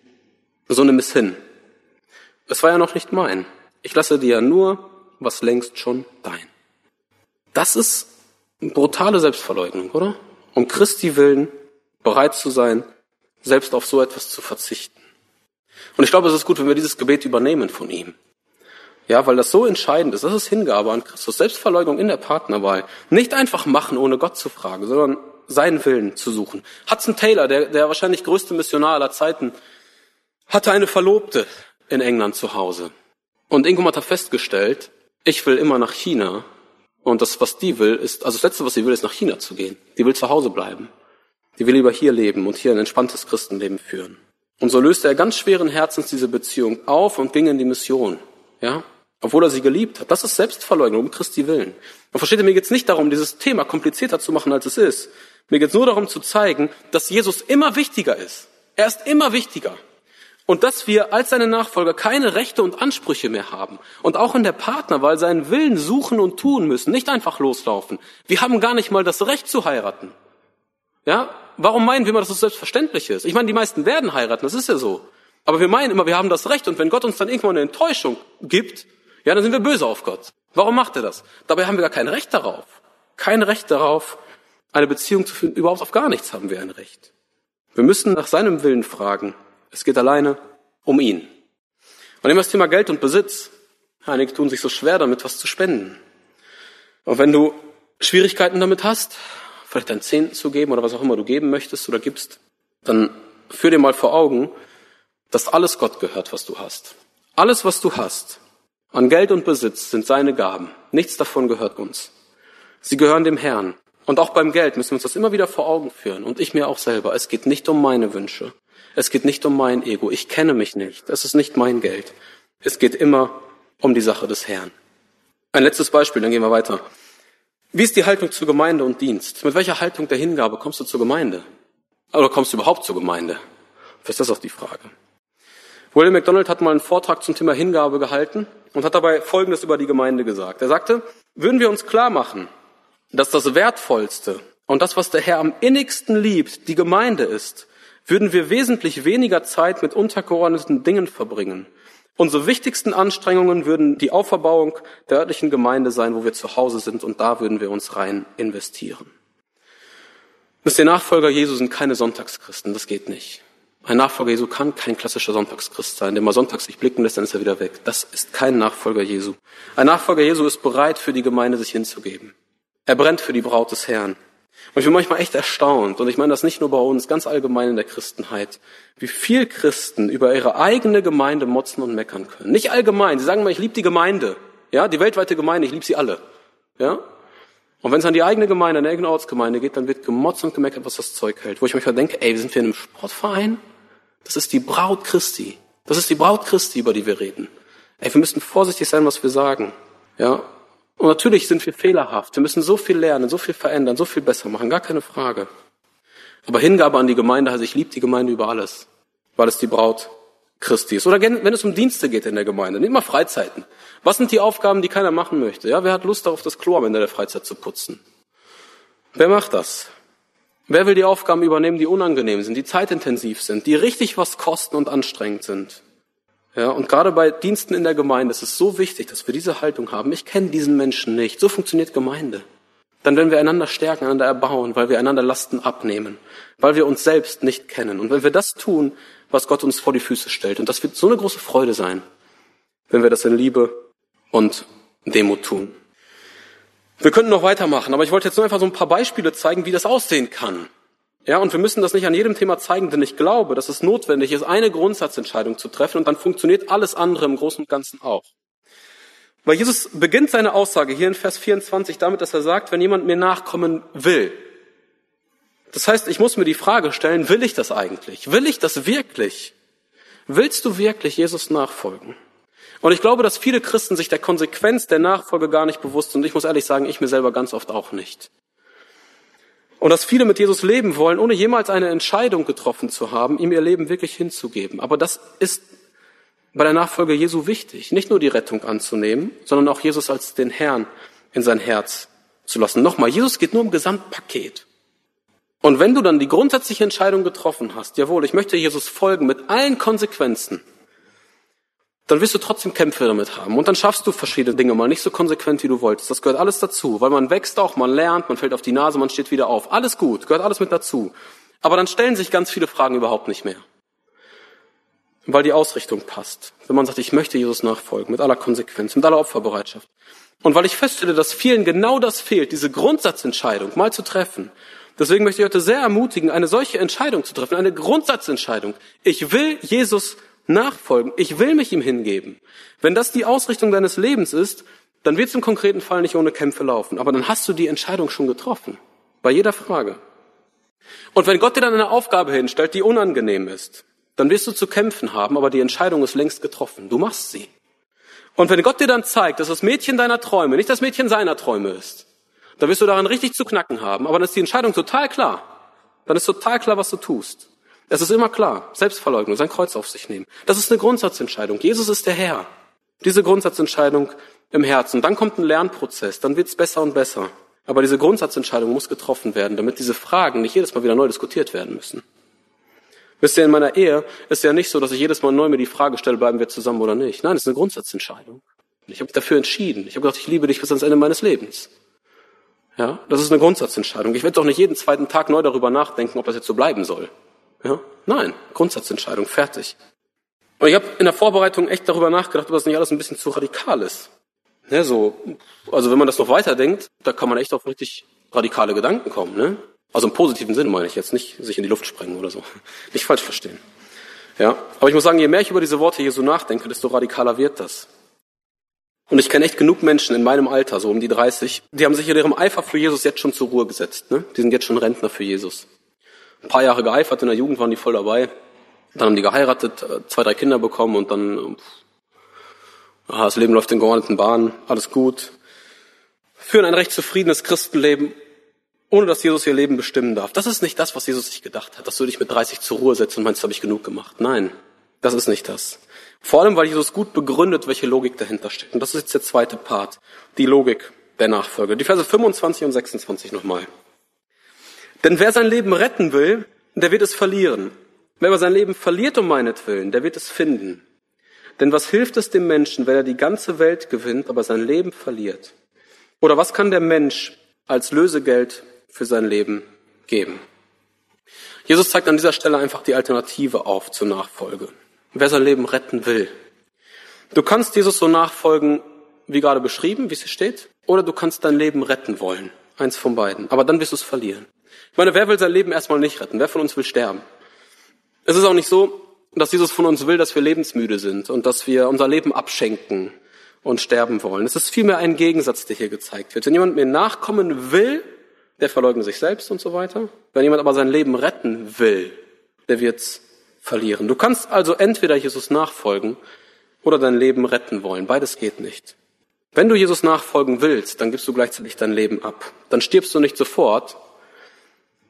So nimm es hin. Es war ja noch nicht mein. Ich lasse dir ja nur, was längst schon dein. Das ist brutale Selbstverleugnung, oder? Um Christi willen bereit zu sein, selbst auf so etwas zu verzichten. Und ich glaube, es ist gut, wenn wir dieses Gebet übernehmen von ihm. Ja, weil das so entscheidend ist. Das ist Hingabe an Christus. Selbstverleugnung in der Partnerwahl. Nicht einfach machen, ohne Gott zu fragen, sondern seinen Willen zu suchen. Hudson Taylor, der, der wahrscheinlich größte Missionar aller Zeiten, hatte eine Verlobte in England zu Hause. Und Ingo hat festgestellt, ich will immer nach China. Und das, was die will, ist, also das Letzte, was sie will, ist nach China zu gehen. Die will zu Hause bleiben. Die will lieber hier leben und hier ein entspanntes Christenleben führen. Und so löste er ganz schweren Herzens diese Beziehung auf und ging in die Mission. Ja? Obwohl er sie geliebt hat. Das ist Selbstverleugnung um Christi willen. Und versteht ihr, mir geht es nicht darum, dieses Thema komplizierter zu machen, als es ist. Mir geht es nur darum zu zeigen, dass Jesus immer wichtiger ist. Er ist immer wichtiger. Und dass wir als seine Nachfolger keine Rechte und Ansprüche mehr haben. Und auch in der Partnerwahl seinen Willen suchen und tun müssen. Nicht einfach loslaufen. Wir haben gar nicht mal das Recht zu heiraten. Ja? Warum meinen wir immer, dass es selbstverständlich ist? Ich meine, die meisten werden heiraten, das ist ja so. Aber wir meinen immer, wir haben das Recht. Und wenn Gott uns dann irgendwann eine Enttäuschung gibt, ja, dann sind wir böse auf Gott. Warum macht er das? Dabei haben wir gar kein Recht darauf. Kein Recht darauf, eine Beziehung zu führen. Überhaupt auf gar nichts haben wir ein Recht. Wir müssen nach seinem Willen fragen. Es geht alleine um ihn. Und immer das Thema Geld und Besitz. Einige tun sich so schwer damit, was zu spenden. Und wenn du Schwierigkeiten damit hast, vielleicht dein Zehnten zu geben oder was auch immer du geben möchtest oder gibst, dann führ dir mal vor Augen, dass alles Gott gehört, was du hast. Alles, was du hast, an Geld und Besitz sind seine Gaben. Nichts davon gehört uns. Sie gehören dem Herrn. Und auch beim Geld müssen wir uns das immer wieder vor Augen führen. Und ich mir auch selber. Es geht nicht um meine Wünsche. Es geht nicht um mein Ego. Ich kenne mich nicht. Es ist nicht mein Geld. Es geht immer um die Sache des Herrn. Ein letztes Beispiel, dann gehen wir weiter. Wie ist die Haltung zur Gemeinde und Dienst? Mit welcher Haltung der Hingabe kommst du zur Gemeinde? Oder kommst du überhaupt zur Gemeinde? Das ist auch die Frage. William MacDonald hat mal einen Vortrag zum Thema Hingabe gehalten und hat dabei Folgendes über die Gemeinde gesagt. Er sagte, würden wir uns klar machen, dass das Wertvollste und das, was der Herr am innigsten liebt, die Gemeinde ist, würden wir wesentlich weniger Zeit mit untergeordneten Dingen verbringen. Unsere wichtigsten Anstrengungen würden die Auferbauung der örtlichen Gemeinde sein, wo wir zu Hause sind, und da würden wir uns rein investieren. Wisst ihr, Nachfolger Jesu sind keine Sonntagschristen, das geht nicht. Ein Nachfolger Jesu kann kein klassischer Sonntagschrist sein, der mal sonntags sich blicken lässt, dann ist er wieder weg. Das ist kein Nachfolger Jesu. Ein Nachfolger Jesu ist bereit, für die Gemeinde sich hinzugeben. Er brennt für die Braut des Herrn. Und ich bin manchmal echt erstaunt, und ich meine das nicht nur bei uns, ganz allgemein in der Christenheit, wie viel Christen über ihre eigene Gemeinde motzen und meckern können. Nicht allgemein, sie sagen mal, ich liebe die Gemeinde, ja, die weltweite Gemeinde, ich liebe sie alle, ja. Und wenn es an die eigene Gemeinde, an die eigene Ortsgemeinde geht, dann wird gemotzt und gemeckert, was das Zeug hält. Wo ich manchmal denke, ey, sind wir in einem Sportverein? Das ist die Braut Christi. Das ist die Braut Christi, über die wir reden. Ey, wir müssen vorsichtig sein, was wir sagen. Ja? Und natürlich sind wir fehlerhaft. Wir müssen so viel lernen, so viel verändern, so viel besser machen. Gar keine Frage. Aber Hingabe an die Gemeinde heißt, ich liebe die Gemeinde über alles. Weil es die Braut Christi ist. Oder wenn es um Dienste geht in der Gemeinde. Nimm mal Freizeiten. Was sind die Aufgaben, die keiner machen möchte? Ja, wer hat Lust darauf, das Klo am Ende der Freizeit zu putzen? Wer macht das? Wer will die Aufgaben übernehmen, die unangenehm sind, die zeitintensiv sind, die richtig was kosten und anstrengend sind? Ja, und gerade bei Diensten in der Gemeinde ist es so wichtig, dass wir diese Haltung haben. Ich kenne diesen Menschen nicht. So funktioniert Gemeinde. Dann werden wir einander stärken, einander erbauen, weil wir einander Lasten abnehmen, weil wir uns selbst nicht kennen. Und wenn wir das tun, was Gott uns vor die Füße stellt, und das wird so eine große Freude sein, wenn wir das in Liebe und Demut tun. Wir könnten noch weitermachen, aber ich wollte jetzt nur einfach so ein paar Beispiele zeigen, wie das aussehen kann. Ja, und wir müssen das nicht an jedem Thema zeigen, denn ich glaube, dass es notwendig ist, eine Grundsatzentscheidung zu treffen und dann funktioniert alles andere im Großen und Ganzen auch. Weil Jesus beginnt seine Aussage hier in Vers 24 damit, dass er sagt, wenn jemand mir nachkommen will. Das heißt, ich muss mir die Frage stellen, will ich das eigentlich? Will ich das wirklich? Willst du wirklich Jesus nachfolgen? Und ich glaube, dass viele Christen sich der Konsequenz der Nachfolge gar nicht bewusst sind. Ich muss ehrlich sagen, ich mir selber ganz oft auch nicht. Und dass viele mit Jesus leben wollen, ohne jemals eine Entscheidung getroffen zu haben, ihm ihr Leben wirklich hinzugeben. Aber das ist bei der Nachfolge Jesu wichtig, nicht nur die Rettung anzunehmen, sondern auch Jesus als den Herrn in sein Herz zu lassen. Nochmal, Jesus geht nur im Gesamtpaket. Und wenn du dann die grundsätzliche Entscheidung getroffen hast, jawohl, ich möchte Jesus folgen mit allen Konsequenzen, dann wirst du trotzdem Kämpfe damit haben. Und dann schaffst du verschiedene Dinge mal nicht so konsequent, wie du wolltest. Das gehört alles dazu, weil man wächst auch, man lernt, man fällt auf die Nase, man steht wieder auf. Alles gut, gehört alles mit dazu. Aber dann stellen sich ganz viele Fragen überhaupt nicht mehr. Weil die Ausrichtung passt. Wenn man sagt, ich möchte Jesus nachfolgen, mit aller Konsequenz, mit aller Opferbereitschaft. Und weil ich feststelle, dass vielen genau das fehlt, diese Grundsatzentscheidung mal zu treffen. Deswegen möchte ich heute sehr ermutigen, eine solche Entscheidung zu treffen, eine Grundsatzentscheidung. Ich will Jesus nachfolgen. Ich will mich ihm hingeben. Wenn das die Ausrichtung deines Lebens ist, dann wird es im konkreten Fall nicht ohne Kämpfe laufen. Aber dann hast du die Entscheidung schon getroffen. Bei jeder Frage. Und wenn Gott dir dann eine Aufgabe hinstellt, die unangenehm ist, dann wirst du zu kämpfen haben, aber die Entscheidung ist längst getroffen. Du machst sie. Und wenn Gott dir dann zeigt, dass das Mädchen deiner Träume nicht das Mädchen seiner Träume ist, dann wirst du daran richtig zu knacken haben, aber dann ist die Entscheidung total klar. Dann ist total klar, was du tust. Es ist immer klar, Selbstverleugnung, sein Kreuz auf sich nehmen. Das ist eine Grundsatzentscheidung. Jesus ist der Herr. Diese Grundsatzentscheidung im Herzen. Dann kommt ein Lernprozess, dann wird's besser und besser. Aber diese Grundsatzentscheidung muss getroffen werden, damit diese Fragen nicht jedes Mal wieder neu diskutiert werden müssen. Wisst ihr, in meiner Ehe ist ja nicht so, dass ich jedes Mal neu mir die Frage stelle, bleiben wir zusammen oder nicht. Nein, es ist eine Grundsatzentscheidung. Ich habe dafür entschieden. Ich habe gesagt, ich liebe dich bis ans Ende meines Lebens. Ja, das ist eine Grundsatzentscheidung. Ich werde doch nicht jeden zweiten Tag neu darüber nachdenken, ob das jetzt so bleiben soll. Ja? Nein, Grundsatzentscheidung, fertig. Und ich habe in der Vorbereitung echt darüber nachgedacht, ob das nicht alles ein bisschen zu radikal ist. Ne, so, also wenn man das noch weiterdenkt, da kann man echt auf richtig radikale Gedanken kommen. Ne? Also im positiven Sinne meine ich jetzt, nicht sich in die Luft sprengen oder so. Nicht falsch verstehen. Ja, aber ich muss sagen, je mehr ich über diese Worte hier so nachdenke, desto radikaler wird das. Und ich kenne echt genug Menschen in meinem Alter, so um die 30, die haben sich in ihrem Eifer für Jesus jetzt schon zur Ruhe gesetzt. Ne? Die sind jetzt schon Rentner für Jesus ein paar Jahre geeifert, in der Jugend waren die voll dabei. Dann haben die geheiratet, äh, zwei, drei Kinder bekommen und dann, ja, das Leben läuft in geordneten Bahnen, alles gut. Führen ein recht zufriedenes Christenleben, ohne dass Jesus ihr Leben bestimmen darf. Das ist nicht das, was Jesus sich gedacht hat, dass du dich mit 30 zur Ruhe setzt und meinst, habe ich genug gemacht. Nein, das ist nicht das. Vor allem, weil Jesus gut begründet, welche Logik dahinter steckt. Und das ist jetzt der zweite Part, die Logik der Nachfolge. Die Verse 25 und 26 nochmal. Denn wer sein Leben retten will, der wird es verlieren. Wer aber sein Leben verliert um meinetwillen, der wird es finden. Denn was hilft es dem Menschen, wenn er die ganze Welt gewinnt, aber sein Leben verliert? Oder was kann der Mensch als Lösegeld für sein Leben geben? Jesus zeigt an dieser Stelle einfach die Alternative auf zur Nachfolge. Wer sein Leben retten will. Du kannst Jesus so nachfolgen, wie gerade beschrieben, wie es hier steht, oder du kannst dein Leben retten wollen. Eins von beiden. Aber dann wirst du es verlieren. Ich meine, wer will sein Leben erstmal nicht retten? Wer von uns will sterben? Es ist auch nicht so, dass Jesus von uns will, dass wir lebensmüde sind und dass wir unser Leben abschenken und sterben wollen. Es ist vielmehr ein Gegensatz, der hier gezeigt wird. Wenn jemand mir nachkommen will, der verleugnet sich selbst und so weiter. Wenn jemand aber sein Leben retten will, der wird's verlieren. Du kannst also entweder Jesus nachfolgen oder dein Leben retten wollen. Beides geht nicht. Wenn du Jesus nachfolgen willst, dann gibst du gleichzeitig dein Leben ab. Dann stirbst du nicht sofort,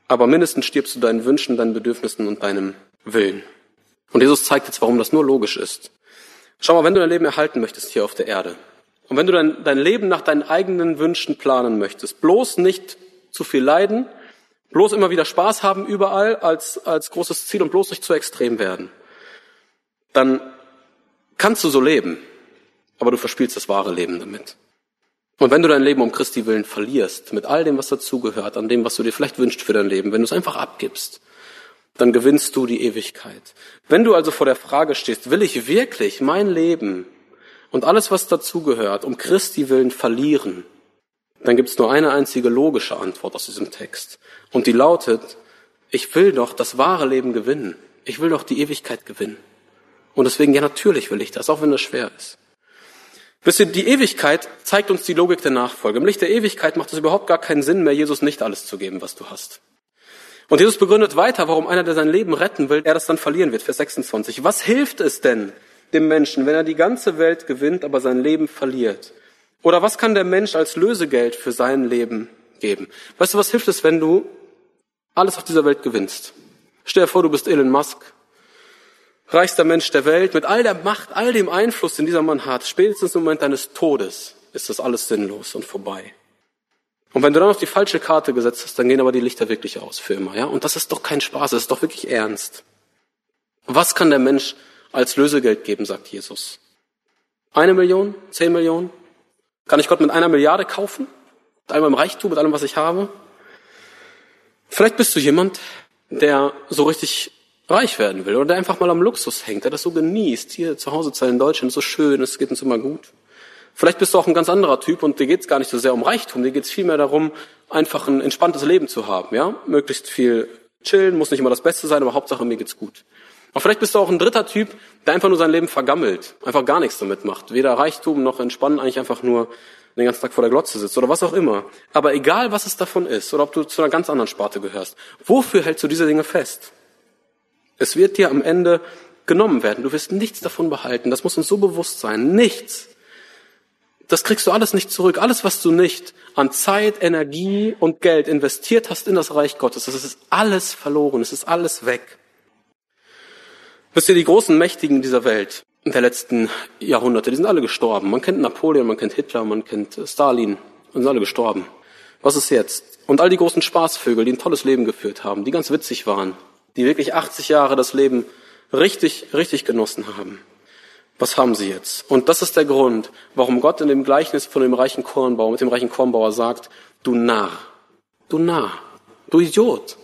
aber mindestens stirbst du deinen Wünschen, deinen Bedürfnissen und deinem Willen. Und Jesus zeigt jetzt, warum das nur logisch ist. Schau mal, wenn du dein Leben erhalten möchtest hier auf der Erde und wenn du dein, dein Leben nach deinen eigenen Wünschen planen möchtest, bloß nicht zu viel leiden, bloß immer wieder Spaß haben überall als, als großes Ziel und bloß nicht zu extrem werden, dann kannst du so leben, aber du verspielst das wahre Leben damit. Und wenn du dein Leben um Christi willen verlierst, mit all dem, was dazugehört, an dem, was du dir vielleicht wünschst für dein Leben, wenn du es einfach abgibst, dann gewinnst du die Ewigkeit. Wenn du also vor der Frage stehst, will ich wirklich mein Leben und alles, was dazugehört, um Christi willen verlieren, dann gibt es nur eine einzige logische Antwort aus diesem Text. Und die lautet, ich will doch das wahre Leben gewinnen. Ich will doch die Ewigkeit gewinnen. Und deswegen, ja, natürlich will ich das, auch wenn das schwer ist. Wisst ihr, die Ewigkeit zeigt uns die Logik der Nachfolge. Im Licht der Ewigkeit macht es überhaupt gar keinen Sinn mehr, Jesus nicht alles zu geben, was du hast. Und Jesus begründet weiter, warum einer, der sein Leben retten will, er das dann verlieren wird. Vers 26. Was hilft es denn dem Menschen, wenn er die ganze Welt gewinnt, aber sein Leben verliert? Oder was kann der Mensch als Lösegeld für sein Leben geben? Weißt du, was hilft es, wenn du alles auf dieser Welt gewinnst? Stell dir vor, du bist Elon Musk, reichster Mensch der Welt, mit all der Macht, all dem Einfluss, den dieser Mann hat. Spätestens im Moment deines Todes ist das alles sinnlos und vorbei. Und wenn du dann auf die falsche Karte gesetzt hast, dann gehen aber die Lichter wirklich aus für immer, ja? Und das ist doch kein Spaß, das ist doch wirklich ernst. Was kann der Mensch als Lösegeld geben, sagt Jesus? Eine Million? Zehn Millionen? Kann ich Gott mit einer Milliarde kaufen? Mit allem meinem Reichtum, mit allem, was ich habe? Vielleicht bist du jemand, der so richtig reich werden will oder der einfach mal am Luxus hängt, der das so genießt. Hier zu Hause zu in Deutschland so schön, es geht uns immer gut. Vielleicht bist du auch ein ganz anderer Typ und dir geht es gar nicht so sehr um Reichtum, dir geht es vielmehr darum, einfach ein entspanntes Leben zu haben, ja? Möglichst viel chillen, muss nicht immer das Beste sein, aber Hauptsache mir geht's gut. Aber vielleicht bist du auch ein dritter Typ, der einfach nur sein Leben vergammelt, einfach gar nichts damit macht. Weder Reichtum noch Entspannen, eigentlich einfach nur den ganzen Tag vor der Glotze sitzt oder was auch immer. Aber egal, was es davon ist oder ob du zu einer ganz anderen Sparte gehörst, wofür hältst du diese Dinge fest? Es wird dir am Ende genommen werden. Du wirst nichts davon behalten. Das muss uns so bewusst sein. Nichts. Das kriegst du alles nicht zurück. Alles, was du nicht an Zeit, Energie und Geld investiert hast in das Reich Gottes, das ist alles verloren. Es ist alles weg. Wisst ihr, die großen Mächtigen dieser Welt der letzten Jahrhunderte, die sind alle gestorben. Man kennt Napoleon, man kennt Hitler, man kennt Stalin, und sind alle gestorben. Was ist jetzt? Und all die großen Spaßvögel, die ein tolles Leben geführt haben, die ganz witzig waren, die wirklich 80 Jahre das Leben richtig, richtig genossen haben. Was haben sie jetzt? Und das ist der Grund, warum Gott in dem Gleichnis von dem reichen Kornbauer, mit dem reichen Kornbauer sagt, du Narr, du Narr, du Idiot,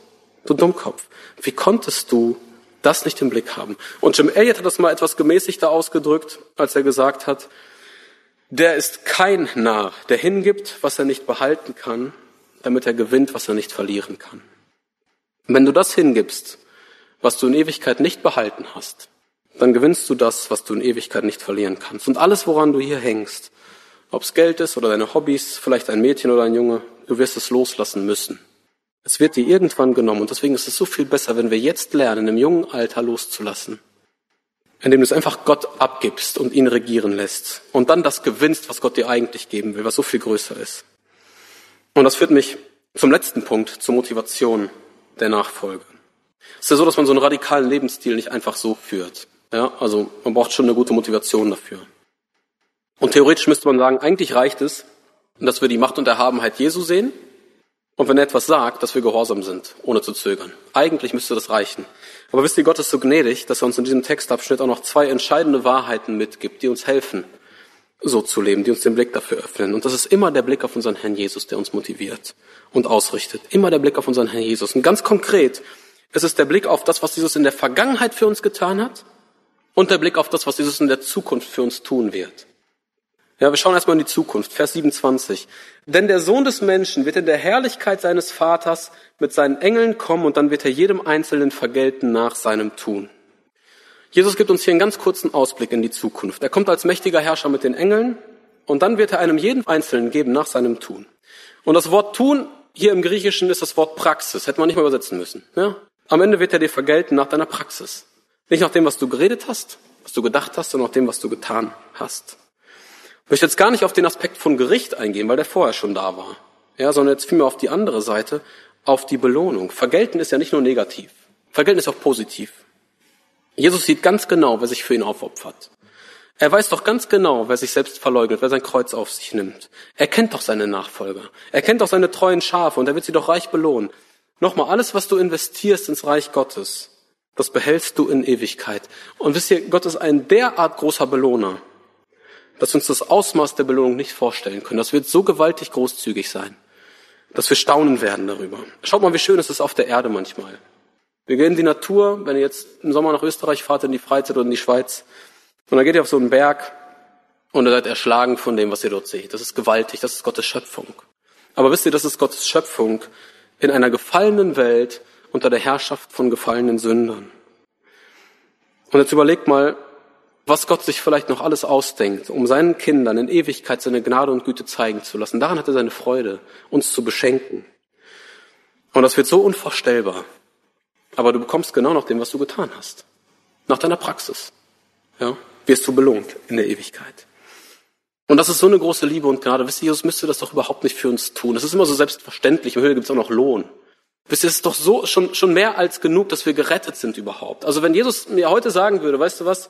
du Dummkopf, wie konntest du das nicht im Blick haben. Und Jim Elliot hat das mal etwas gemäßigter ausgedrückt, als er gesagt hat, der ist kein Narr, der hingibt, was er nicht behalten kann, damit er gewinnt, was er nicht verlieren kann. Wenn du das hingibst, was du in Ewigkeit nicht behalten hast, dann gewinnst du das, was du in Ewigkeit nicht verlieren kannst. Und alles, woran du hier hängst, ob es Geld ist oder deine Hobbys, vielleicht ein Mädchen oder ein Junge, du wirst es loslassen müssen. Es wird dir irgendwann genommen und deswegen ist es so viel besser, wenn wir jetzt lernen, im jungen Alter loszulassen. Indem du es einfach Gott abgibst und ihn regieren lässt und dann das gewinnst, was Gott dir eigentlich geben will, was so viel größer ist. Und das führt mich zum letzten Punkt, zur Motivation der Nachfolge. Es ist ja so, dass man so einen radikalen Lebensstil nicht einfach so führt. Ja, also man braucht schon eine gute Motivation dafür. Und theoretisch müsste man sagen, eigentlich reicht es, dass wir die Macht und Erhabenheit Jesu sehen und wenn er etwas sagt, dass wir gehorsam sind, ohne zu zögern. Eigentlich müsste das reichen. Aber wisst ihr, Gott ist so gnädig, dass er uns in diesem Textabschnitt auch noch zwei entscheidende Wahrheiten mitgibt, die uns helfen, so zu leben, die uns den Blick dafür öffnen. Und das ist immer der Blick auf unseren Herrn Jesus, der uns motiviert und ausrichtet. Immer der Blick auf unseren Herrn Jesus. Und ganz konkret ist es der Blick auf das, was Jesus in der Vergangenheit für uns getan hat und der Blick auf das, was Jesus in der Zukunft für uns tun wird. Ja, wir schauen erstmal in die Zukunft. Vers 27. Denn der Sohn des Menschen wird in der Herrlichkeit seines Vaters mit seinen Engeln kommen und dann wird er jedem Einzelnen vergelten nach seinem Tun. Jesus gibt uns hier einen ganz kurzen Ausblick in die Zukunft. Er kommt als mächtiger Herrscher mit den Engeln und dann wird er einem jeden Einzelnen geben nach seinem Tun. Und das Wort tun hier im Griechischen ist das Wort Praxis. Hätte man nicht mal übersetzen müssen. Ja? Am Ende wird er dir vergelten nach deiner Praxis. Nicht nach dem, was du geredet hast, was du gedacht hast, sondern nach dem, was du getan hast. Ich möchte jetzt gar nicht auf den Aspekt von Gericht eingehen, weil der vorher schon da war. Ja, sondern jetzt vielmehr auf die andere Seite, auf die Belohnung. Vergelten ist ja nicht nur negativ. Vergelten ist auch positiv. Jesus sieht ganz genau, wer sich für ihn aufopfert. Er weiß doch ganz genau, wer sich selbst verleugnet, wer sein Kreuz auf sich nimmt. Er kennt doch seine Nachfolger. Er kennt doch seine treuen Schafe und er wird sie doch reich belohnen. Nochmal, alles, was du investierst ins Reich Gottes, das behältst du in Ewigkeit. Und wisst ihr, Gott ist ein derart großer Belohner, dass wir uns das Ausmaß der Belohnung nicht vorstellen können. Das wird so gewaltig großzügig sein, dass wir staunen werden darüber. Schaut mal, wie schön es ist auf der Erde manchmal. Wir gehen in die Natur, wenn ihr jetzt im Sommer nach Österreich fahrt, in die Freizeit oder in die Schweiz, und dann geht ihr auf so einen Berg und ihr seid erschlagen von dem, was ihr dort seht. Das ist gewaltig, das ist Gottes Schöpfung. Aber wisst ihr, das ist Gottes Schöpfung in einer gefallenen Welt unter der Herrschaft von gefallenen Sündern. Und jetzt überlegt mal, was Gott sich vielleicht noch alles ausdenkt, um seinen Kindern in Ewigkeit seine Gnade und Güte zeigen zu lassen. Daran hat er seine Freude, uns zu beschenken. Und das wird so unvorstellbar. Aber du bekommst genau nach dem, was du getan hast. Nach deiner Praxis. Ja, wirst du belohnt in der Ewigkeit. Und das ist so eine große Liebe und Gnade. Wisst ihr, Jesus müsste das doch überhaupt nicht für uns tun. Das ist immer so selbstverständlich. Im Himmel gibt es auch noch Lohn. Wisst ihr, es ist doch so schon, schon mehr als genug, dass wir gerettet sind überhaupt. Also wenn Jesus mir heute sagen würde, weißt du was,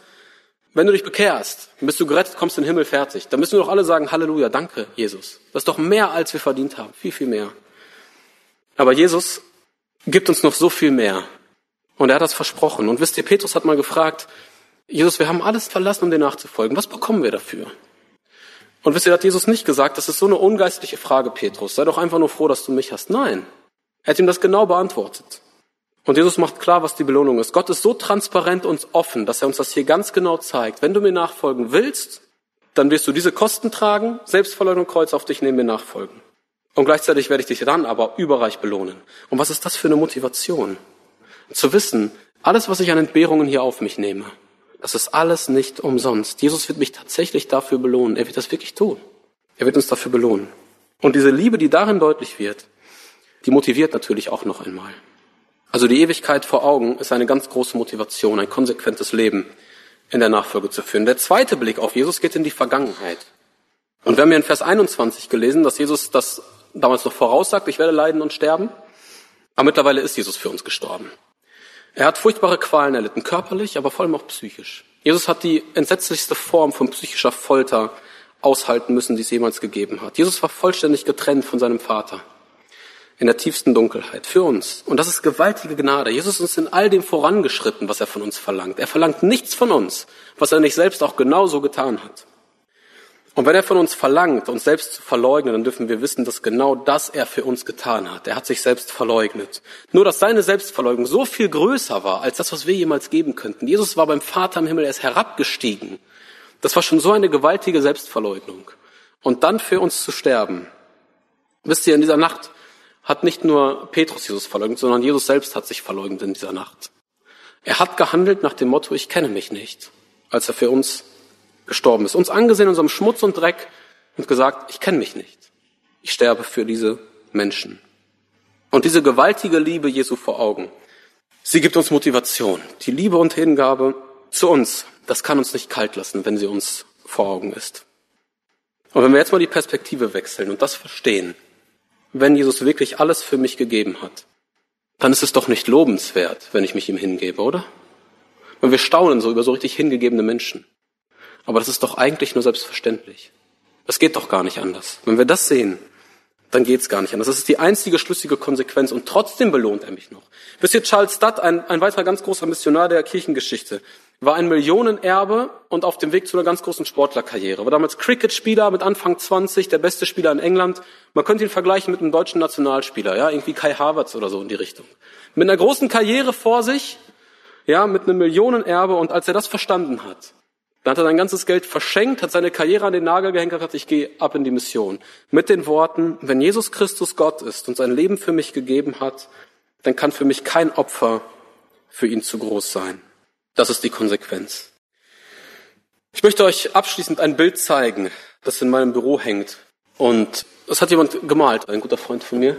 wenn du dich bekehrst, bist du gerettet, kommst in den Himmel fertig, dann müssen wir doch alle sagen, Halleluja, danke, Jesus. Das ist doch mehr, als wir verdient haben. Viel, viel mehr. Aber Jesus gibt uns noch so viel mehr. Und er hat das versprochen. Und wisst ihr, Petrus hat mal gefragt, Jesus, wir haben alles verlassen, um dir nachzufolgen. Was bekommen wir dafür? Und wisst ihr, hat Jesus nicht gesagt, das ist so eine ungeistliche Frage, Petrus. Sei doch einfach nur froh, dass du mich hast. Nein. Er hat ihm das genau beantwortet. Und Jesus macht klar, was die Belohnung ist. Gott ist so transparent und offen, dass er uns das hier ganz genau zeigt. Wenn du mir nachfolgen willst, dann wirst du diese Kosten tragen, Selbstverleugnung, Kreuz auf dich, neben mir nachfolgen. Und gleichzeitig werde ich dich dann aber überreich belohnen. Und was ist das für eine Motivation? Zu wissen, alles, was ich an Entbehrungen hier auf mich nehme, das ist alles nicht umsonst. Jesus wird mich tatsächlich dafür belohnen. Er wird das wirklich tun. Er wird uns dafür belohnen. Und diese Liebe, die darin deutlich wird, die motiviert natürlich auch noch einmal. Also die Ewigkeit vor Augen ist eine ganz große Motivation, ein konsequentes Leben in der Nachfolge zu führen. Der zweite Blick auf Jesus geht in die Vergangenheit. Und wir haben hier in Vers 21 gelesen, dass Jesus das damals noch voraussagt, ich werde leiden und sterben. Aber mittlerweile ist Jesus für uns gestorben. Er hat furchtbare Qualen erlitten, körperlich, aber vor allem auch psychisch. Jesus hat die entsetzlichste Form von psychischer Folter aushalten müssen, die es jemals gegeben hat. Jesus war vollständig getrennt von seinem Vater in der tiefsten Dunkelheit für uns. Und das ist gewaltige Gnade. Jesus ist in all dem vorangeschritten, was er von uns verlangt. Er verlangt nichts von uns, was er nicht selbst auch genauso getan hat. Und wenn er von uns verlangt, uns selbst zu verleugnen, dann dürfen wir wissen, dass genau das er für uns getan hat. Er hat sich selbst verleugnet. Nur, dass seine Selbstverleugnung so viel größer war, als das, was wir jemals geben könnten. Jesus war beim Vater im Himmel, er ist herabgestiegen. Das war schon so eine gewaltige Selbstverleugnung. Und dann für uns zu sterben. Wisst ihr, in dieser Nacht hat nicht nur Petrus Jesus verleugnet, sondern Jesus selbst hat sich verleugnet in dieser Nacht. Er hat gehandelt nach dem Motto, ich kenne mich nicht, als er für uns gestorben ist. Uns angesehen in unserem Schmutz und Dreck und gesagt, ich kenne mich nicht. Ich sterbe für diese Menschen. Und diese gewaltige Liebe Jesu vor Augen, sie gibt uns Motivation. Die Liebe und Hingabe zu uns, das kann uns nicht kalt lassen, wenn sie uns vor Augen ist. Und wenn wir jetzt mal die Perspektive wechseln und das verstehen, wenn Jesus wirklich alles für mich gegeben hat, dann ist es doch nicht lobenswert, wenn ich mich ihm hingebe, oder? Und wir staunen so über so richtig hingegebene Menschen. Aber das ist doch eigentlich nur selbstverständlich. Das geht doch gar nicht anders. Wenn wir das sehen, dann geht's gar nicht anders. Das ist die einzige schlüssige Konsequenz und trotzdem belohnt er mich noch. Wisst ihr, Charles Dutt, ein, ein weiterer ganz großer Missionar der Kirchengeschichte, war ein Millionenerbe und auf dem Weg zu einer ganz großen Sportlerkarriere. War damals Cricket-Spieler mit Anfang 20, der beste Spieler in England. Man könnte ihn vergleichen mit einem deutschen Nationalspieler, ja, irgendwie Kai Havertz oder so in die Richtung. Mit einer großen Karriere vor sich, ja, mit einem Millionenerbe und als er das verstanden hat, dann hat er sein ganzes Geld verschenkt, hat seine Karriere an den Nagel gehängt und hat, ich gehe ab in die Mission. Mit den Worten, wenn Jesus Christus Gott ist und sein Leben für mich gegeben hat, dann kann für mich kein Opfer für ihn zu groß sein. Das ist die Konsequenz. Ich möchte euch abschließend ein Bild zeigen, das in meinem Büro hängt. Und das hat jemand gemalt, ein guter Freund von mir.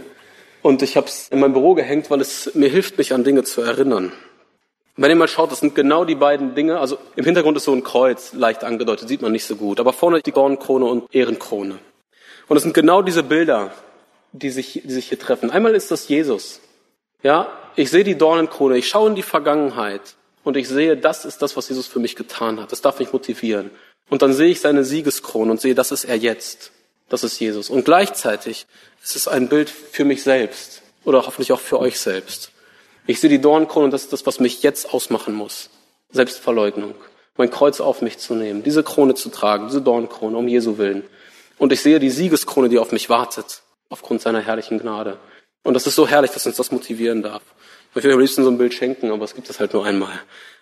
Und ich habe es in meinem Büro gehängt, weil es mir hilft, mich an Dinge zu erinnern. Wenn ihr mal schaut, das sind genau die beiden Dinge. Also im Hintergrund ist so ein Kreuz leicht angedeutet, sieht man nicht so gut. Aber vorne die Dornenkrone und Ehrenkrone. Und es sind genau diese Bilder, die sich, die sich hier treffen. Einmal ist das Jesus. Ja, ich sehe die Dornenkrone, ich schaue in die Vergangenheit und ich sehe, das ist das, was Jesus für mich getan hat. Das darf mich motivieren. Und dann sehe ich seine Siegeskrone und sehe, das ist er jetzt. Das ist Jesus. Und gleichzeitig ist es ein Bild für mich selbst oder hoffentlich auch für euch selbst. Ich sehe die Dornkrone und das ist das, was mich jetzt ausmachen muss. Selbstverleugnung. Mein Kreuz auf mich zu nehmen, diese Krone zu tragen, diese Dornkrone, um Jesu willen. Und ich sehe die Siegeskrone, die auf mich wartet, aufgrund seiner herrlichen Gnade. Und das ist so herrlich, dass uns das motivieren darf. Ich würde am liebsten so ein Bild schenken, aber es gibt es halt nur einmal.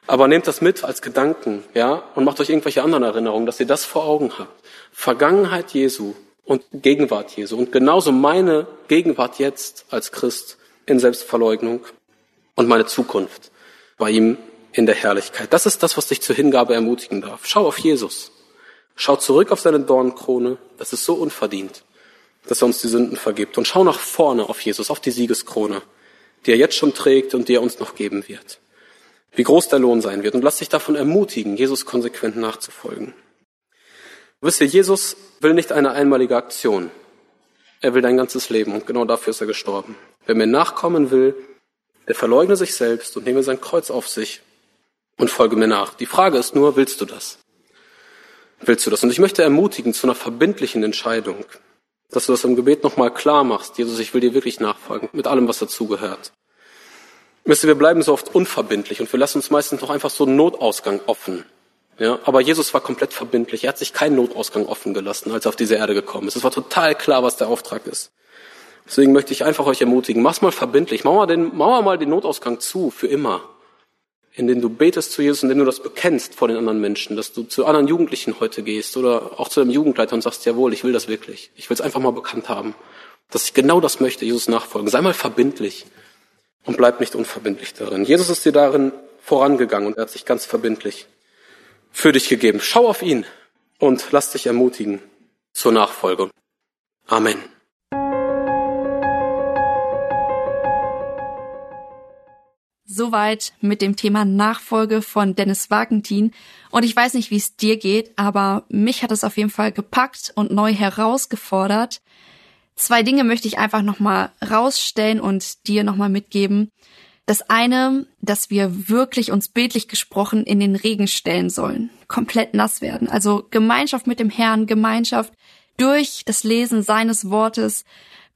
Aber nehmt das mit als Gedanken, ja, und macht euch irgendwelche anderen Erinnerungen, dass ihr das vor Augen habt. Vergangenheit Jesu und Gegenwart Jesu. Und genauso meine Gegenwart jetzt als Christ in Selbstverleugnung und meine Zukunft bei ihm in der Herrlichkeit. Das ist das, was dich zur Hingabe ermutigen darf. Schau auf Jesus. Schau zurück auf seine Dornkrone. Das ist so unverdient, dass er uns die Sünden vergibt. Und schau nach vorne auf Jesus, auf die Siegeskrone, die er jetzt schon trägt und die er uns noch geben wird. Wie groß der Lohn sein wird. Und lass dich davon ermutigen, Jesus konsequent nachzufolgen. Wisst ihr, Jesus will nicht eine einmalige Aktion. Er will dein ganzes Leben und genau dafür ist er gestorben. Wer mir nachkommen will, der verleugne sich selbst und nehme sein Kreuz auf sich und folge mir nach. Die Frage ist nur, willst du das? Willst du das? Und ich möchte ermutigen zu einer verbindlichen Entscheidung, dass du das im Gebet nochmal klar machst. Jesus, ich will dir wirklich nachfolgen, mit allem, was dazugehört. Ihr, wir bleiben so oft unverbindlich und wir lassen uns meistens doch einfach so einen Notausgang offen. Ja, aber Jesus war komplett verbindlich. Er hat sich keinen Notausgang offen gelassen, als er auf diese Erde gekommen ist. Es war total klar, was der Auftrag ist. Deswegen möchte ich einfach euch ermutigen, mach's mal verbindlich. Mauer, den, mauer mal den Notausgang zu, für immer. Indem du betest zu Jesus, indem du das bekennst vor den anderen Menschen, dass du zu anderen Jugendlichen heute gehst oder auch zu deinem Jugendleiter und sagst, jawohl, ich will das wirklich. Ich will es einfach mal bekannt haben, dass ich genau das möchte, Jesus nachfolgen. Sei mal verbindlich und bleib nicht unverbindlich darin. Jesus ist dir darin vorangegangen und er hat sich ganz verbindlich für dich gegeben. Schau auf ihn und lass dich ermutigen zur Nachfolge. Amen. Soweit mit dem Thema Nachfolge von Dennis Wagentin. Und ich weiß nicht, wie es dir geht, aber mich hat es auf jeden Fall gepackt und neu herausgefordert. Zwei Dinge möchte ich einfach nochmal rausstellen und dir nochmal mitgeben. Das eine, dass wir wirklich uns bildlich gesprochen in den Regen stellen sollen, komplett nass werden. Also Gemeinschaft mit dem Herrn, Gemeinschaft durch das Lesen seines Wortes.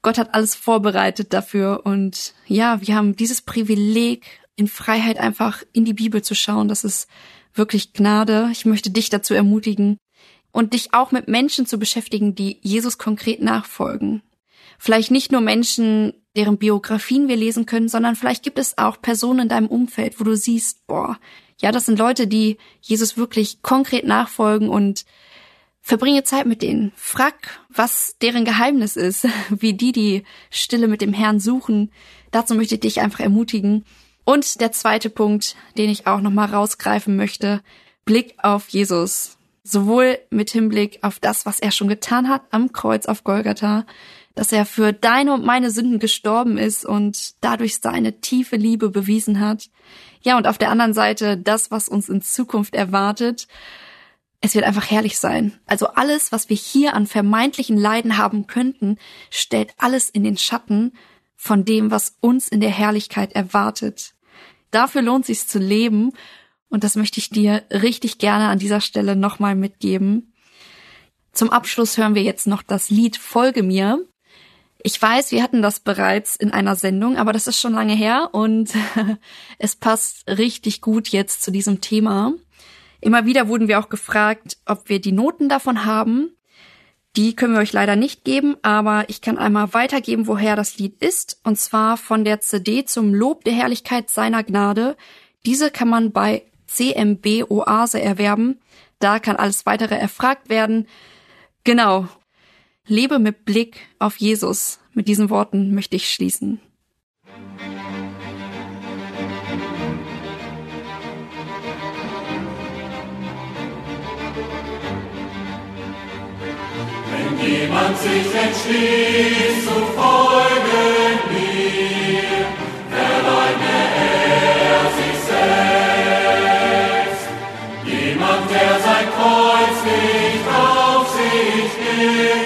Gott hat alles vorbereitet dafür und ja, wir haben dieses Privileg, in Freiheit einfach in die Bibel zu schauen. Das ist wirklich Gnade. Ich möchte dich dazu ermutigen und dich auch mit Menschen zu beschäftigen, die Jesus konkret nachfolgen. Vielleicht nicht nur Menschen, deren Biografien wir lesen können, sondern vielleicht gibt es auch Personen in deinem Umfeld, wo du siehst, boah, ja, das sind Leute, die Jesus wirklich konkret nachfolgen und verbringe Zeit mit denen. Frag, was deren Geheimnis ist, wie die die Stille mit dem Herrn suchen. Dazu möchte ich dich einfach ermutigen. Und der zweite Punkt, den ich auch nochmal rausgreifen möchte, Blick auf Jesus. Sowohl mit Hinblick auf das, was er schon getan hat am Kreuz auf Golgatha, dass er für deine und meine Sünden gestorben ist und dadurch seine tiefe Liebe bewiesen hat. Ja, und auf der anderen Seite das, was uns in Zukunft erwartet. Es wird einfach herrlich sein. Also alles, was wir hier an vermeintlichen Leiden haben könnten, stellt alles in den Schatten von dem, was uns in der Herrlichkeit erwartet. Dafür lohnt sich zu leben. Und das möchte ich dir richtig gerne an dieser Stelle nochmal mitgeben. Zum Abschluss hören wir jetzt noch das Lied Folge mir. Ich weiß, wir hatten das bereits in einer Sendung, aber das ist schon lange her und es passt richtig gut jetzt zu diesem Thema. Immer wieder wurden wir auch gefragt, ob wir die Noten davon haben. Die können wir euch leider nicht geben, aber ich kann einmal weitergeben, woher das Lied ist, und zwar von der CD zum Lob der Herrlichkeit seiner Gnade. Diese kann man bei CMB Oase erwerben. Da kann alles weitere erfragt werden. Genau. Lebe mit Blick auf Jesus. Mit diesen Worten möchte ich schließen. Jemand sich entschließt zu folgen mir, verleugne er sich selbst. Jemand, der sein Kreuz nicht auf sich nimmt,